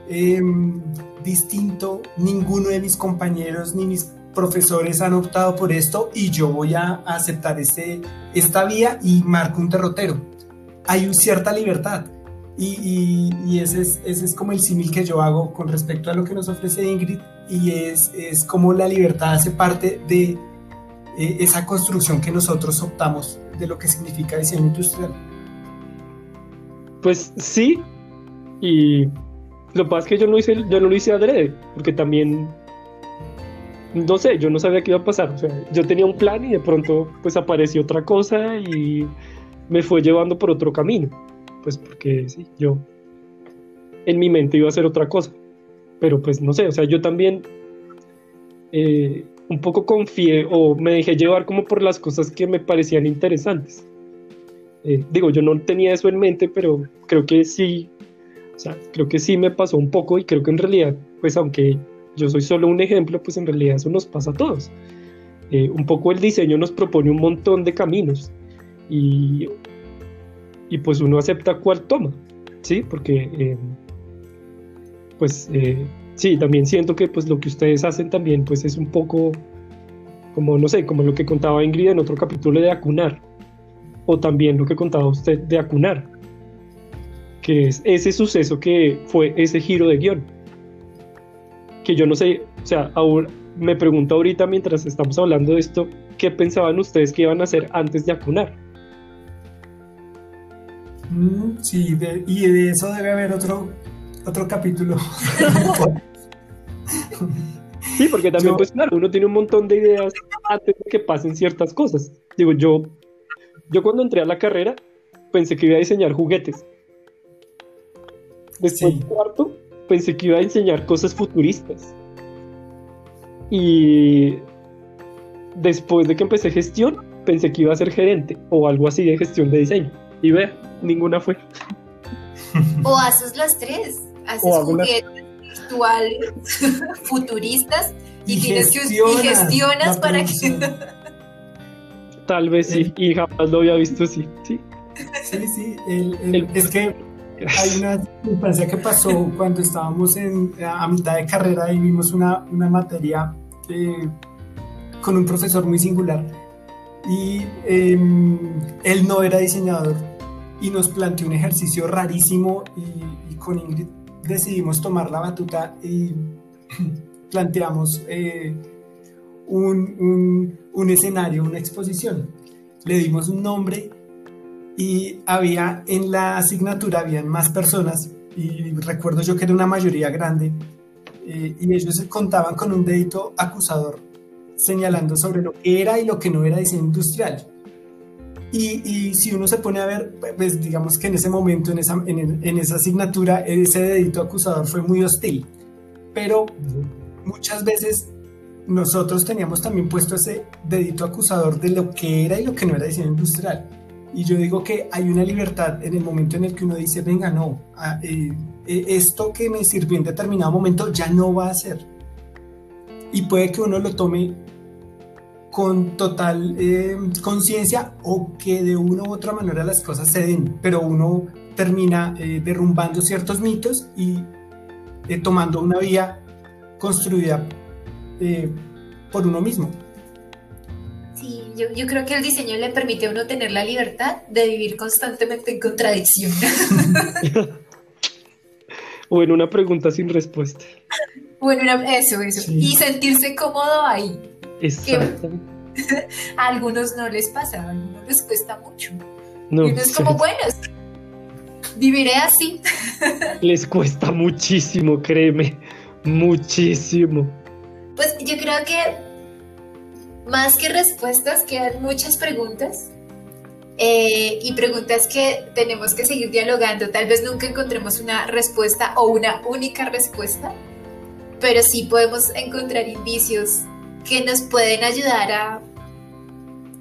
em, distinto, ninguno de mis compañeros ni mis profesores han optado por esto y yo voy a aceptar este, esta vía y marco un derrotero. Hay cierta libertad y, y, ese, es, ese, es, como el símil que yo hago con respecto a lo que nos ofrece Ingrid y es, es como la libertad hace parte de eh, esa construcción que nosotros optamos de lo que significa diseño industrial. Pues sí, y lo que pasa es que yo no, hice, yo no lo hice adrede, porque también, no sé, yo no sabía qué iba a pasar. O sea, yo tenía un plan y de pronto pues apareció otra cosa y me fue llevando por otro camino. Pues porque sí, yo en mi mente iba a hacer otra cosa. Pero pues no sé, o sea, yo también eh, un poco confié o me dejé llevar como por las cosas que me parecían interesantes. Eh, digo, yo no tenía eso en mente, pero creo que sí o sea, creo que sí me pasó un poco y creo que en realidad, pues aunque yo soy solo un ejemplo, pues en realidad eso nos pasa a todos. Eh, un poco el diseño nos propone un montón de caminos y, y pues uno acepta cuál toma, ¿sí? Porque, eh, pues eh, sí, también siento que pues lo que ustedes hacen también pues es un poco como, no sé, como lo que contaba Ingrid en otro capítulo de acunar, o también lo que contaba usted de acunar que es ese suceso que fue ese giro de guion. Que yo no sé, o sea, ahora me pregunto ahorita mientras estamos hablando de esto, ¿qué pensaban ustedes que iban a hacer antes de acunar? Mm, sí, y de eso debe haber otro, otro capítulo. sí, porque también, pues claro, uno tiene un montón de ideas antes de que pasen ciertas cosas. Digo, yo, yo cuando entré a la carrera pensé que iba a diseñar juguetes Después cuarto, pensé que iba a enseñar cosas futuristas. Y después de que empecé gestión, pensé que iba a ser gerente o algo así de gestión de diseño. Y ve, ninguna fue. O haces las tres. Haces juguetes virtuales, futuristas y, tienes que, y gestionas para que. Tal vez sí, y jamás lo había visto así. Sí, sí, sí. es que hay una circunstancia que pasó cuando estábamos en, a mitad de carrera y vimos una, una materia eh, con un profesor muy singular y em, él no era diseñador y nos planteó un ejercicio rarísimo y, con Ingrid decidimos tomar la batuta y planteamos eh, un, un, un escenario, una exposición. Le dimos un nombre y había en la asignatura, habían más personas y recuerdo yo que era una mayoría grande eh, y ellos contaban con un dedito acusador señalando sobre lo que era y lo que no era diseño industrial. Y, y, si uno se pone a ver, pues digamos que en ese momento, en esa, en, en esa asignatura, ese dedito acusador fue muy hostil. Pero muchas veces nosotros teníamos también puesto ese dedito acusador de lo que era y lo que no era diseño industrial. Y yo digo que hay una libertad en el momento en el que uno dice, venga, no, ah, eh, eh, esto que me sirvió en determinado momento ya no va a ser. Y puede que uno lo tome con total eh, conciencia o que de una u otra manera las cosas se den, pero uno termina derrumbando ciertos mitos y tomando una vía construida por uno mismo yo, creo que el diseño le permite a uno tener la libertad de vivir constantemente en contradicción. o en una pregunta sin respuesta. Bueno, eso, eso. Y sentirse cómodo ahí. Exacto. a algunos no les pasa, a algunos les cuesta mucho. No, y es como, bueno, viviré así. les cuesta muchísimo, créeme, muchísimo. Pues yo creo que más que respuestas, quedan muchas preguntas. Eh, y preguntas que tenemos que seguir dialogando. Tal vez nunca encontremos una respuesta o una única respuesta, pero sí podemos encontrar indicios que nos pueden ayudar a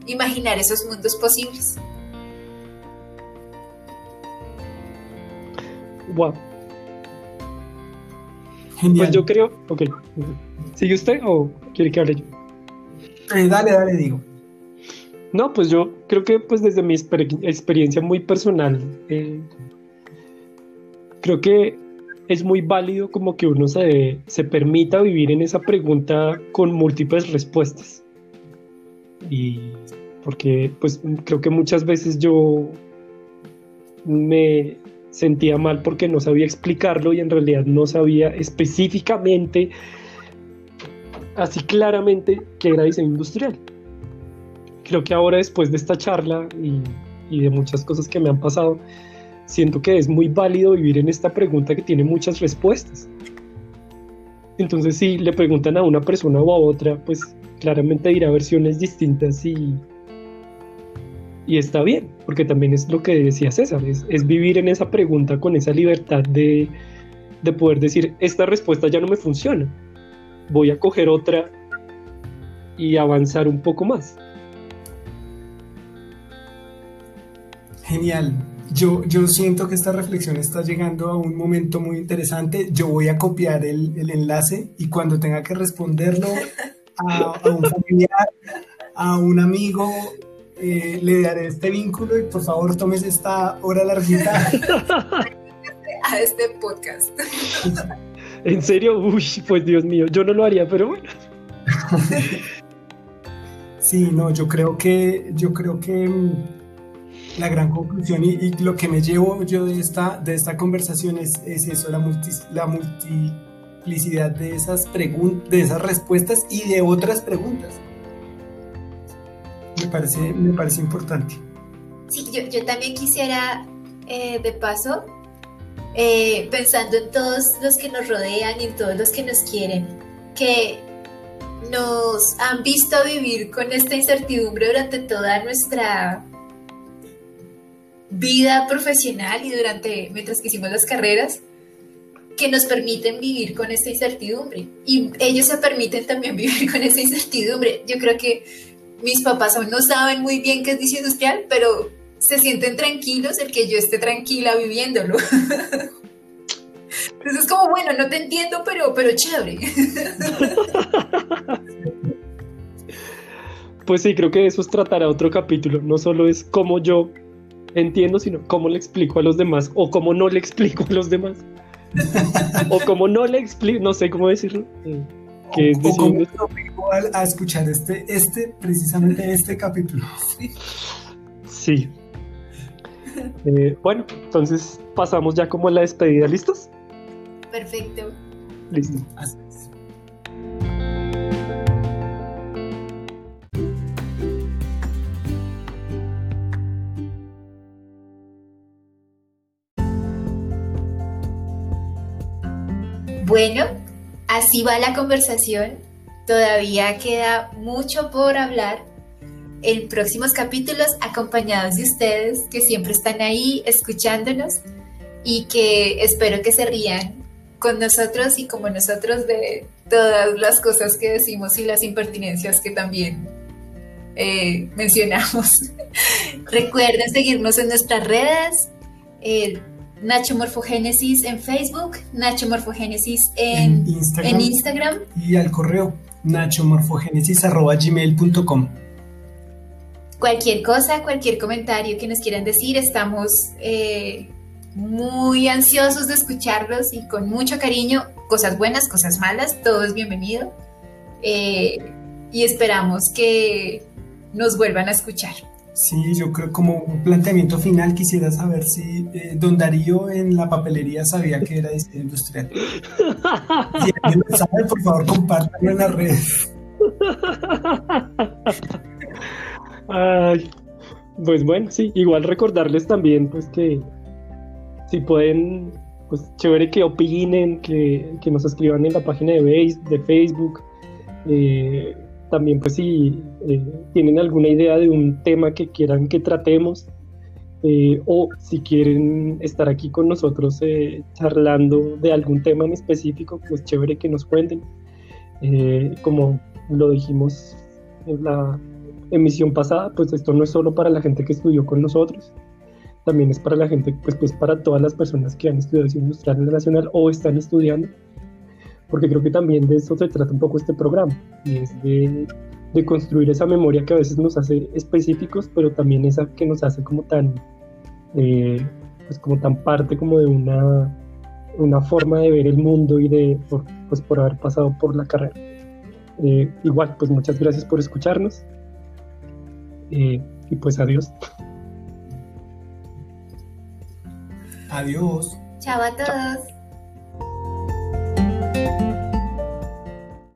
imaginar esos mundos posibles. Wow. Genial. Pues yo creo, ok. ¿Sigue usted o quiere que hable yo? Eh, dale, dale, digo. No, pues yo creo que pues desde mi experiencia muy personal, eh, creo que es muy válido como que uno se, se permita vivir en esa pregunta con múltiples respuestas. Y porque pues creo que muchas veces yo me sentía mal porque no sabía explicarlo y en realidad no sabía específicamente, así claramente, que era diseño industrial. Creo que ahora después de esta charla y, de muchas cosas que me han pasado, siento que es muy válido vivir en esta pregunta que tiene muchas respuestas. Entonces si le preguntan a una persona o a otra, pues claramente dirá versiones distintas y y está bien, porque también es lo que decía César, es, vivir en esa pregunta con esa libertad de, de, poder decir, esta respuesta ya no me funciona, voy a coger otra y avanzar un poco más. Genial. Yo, yo siento que esta reflexión está llegando a un momento muy interesante. Yo voy a copiar el, el enlace y cuando tenga que responderlo a, a un familiar, a un amigo, eh, le daré este vínculo y por favor tomes esta hora larguita. a este podcast. ¿En serio? Uy, pues Dios mío, yo no lo haría, pero bueno. Sí, no, yo creo que, yo creo que mm, la gran conclusión y, lo que me llevo yo de esta, de esta conversación es, es eso, la, la multiplicidad de esas, de esas respuestas y de otras preguntas me parece, me parece importante. Sí, yo, yo también quisiera, eh, de paso, eh, pensando en todos los que nos rodean y en todos los que nos quieren, que nos han visto vivir con esta incertidumbre durante toda nuestra vida profesional y durante mientras que hicimos las carreras que nos permiten vivir con esta incertidumbre y ellos se permiten también vivir con esa incertidumbre. Yo creo que mis papás aún no saben muy bien qué es diseño industrial, pero se sienten tranquilos el que yo esté tranquila viviéndolo. Entonces es como, bueno, no te entiendo, pero, pero chévere. Pues sí, creo que eso es tratará otro capítulo. No solo es cómo yo entiendo, sino cómo le explico a los demás o cómo no le explico a los demás. o cómo no le explico, no sé cómo decirlo que es a, escuchar este, este, precisamente este capítulo. Sí. Eh, bueno, entonces pasamos ya como a la despedida, ¿listos? Perfecto. Listo. Bueno, Así va la conversación. Todavía queda mucho por hablar en próximos capítulos acompañados de ustedes que siempre están ahí escuchándonos y que espero que se rían con nosotros y como nosotros de todas las cosas que decimos y las impertinencias que también eh, mencionamos. Recuerden seguirnos en nuestras redes. Eh, Nacho Morfogénesis en Facebook, Nacho Morfogénesis en, Instagram, y al correo nachomorfogenesis.gmail.com Cualquier cosa, cualquier comentario que nos quieran decir, estamos eh, muy ansiosos de escucharlos y con mucho cariño, cosas buenas, cosas malas, todo es bienvenido. Eh, y esperamos que nos vuelvan a escuchar. Sí, yo creo como un planteamiento final quisiera saber si eh, Don Darío en la papelería sabía que era diseño industrial. Si alguien lo sabe, por favor, compártanlo en las redes. Ay, pues bueno, sí, igual recordarles también pues que si pueden, pues chévere que opinen, que, que nos escriban en la página de, de Facebook. Eh, también pues si eh, tienen alguna idea de un tema que quieran que tratemos eh, o si quieren estar aquí con nosotros eh, charlando de algún tema en específico, pues chévere que nos cuenten. como lo dijimos en la emisión pasada, pues esto no es solo para la gente que estudió con nosotros, también es para la gente, pues, pues para todas las personas que han estudiado industrial nacional o están estudiando porque creo que también de eso se trata un poco este programa, y es de, de construir esa memoria que a veces nos hace específicos, pero también esa que nos hace como tan, eh, pues como tan parte como de una, una forma de ver el mundo y de, por, pues por haber pasado por la carrera. Eh, igual, pues muchas gracias por escucharnos. Eh, y pues adiós. Adiós. Chao a todos.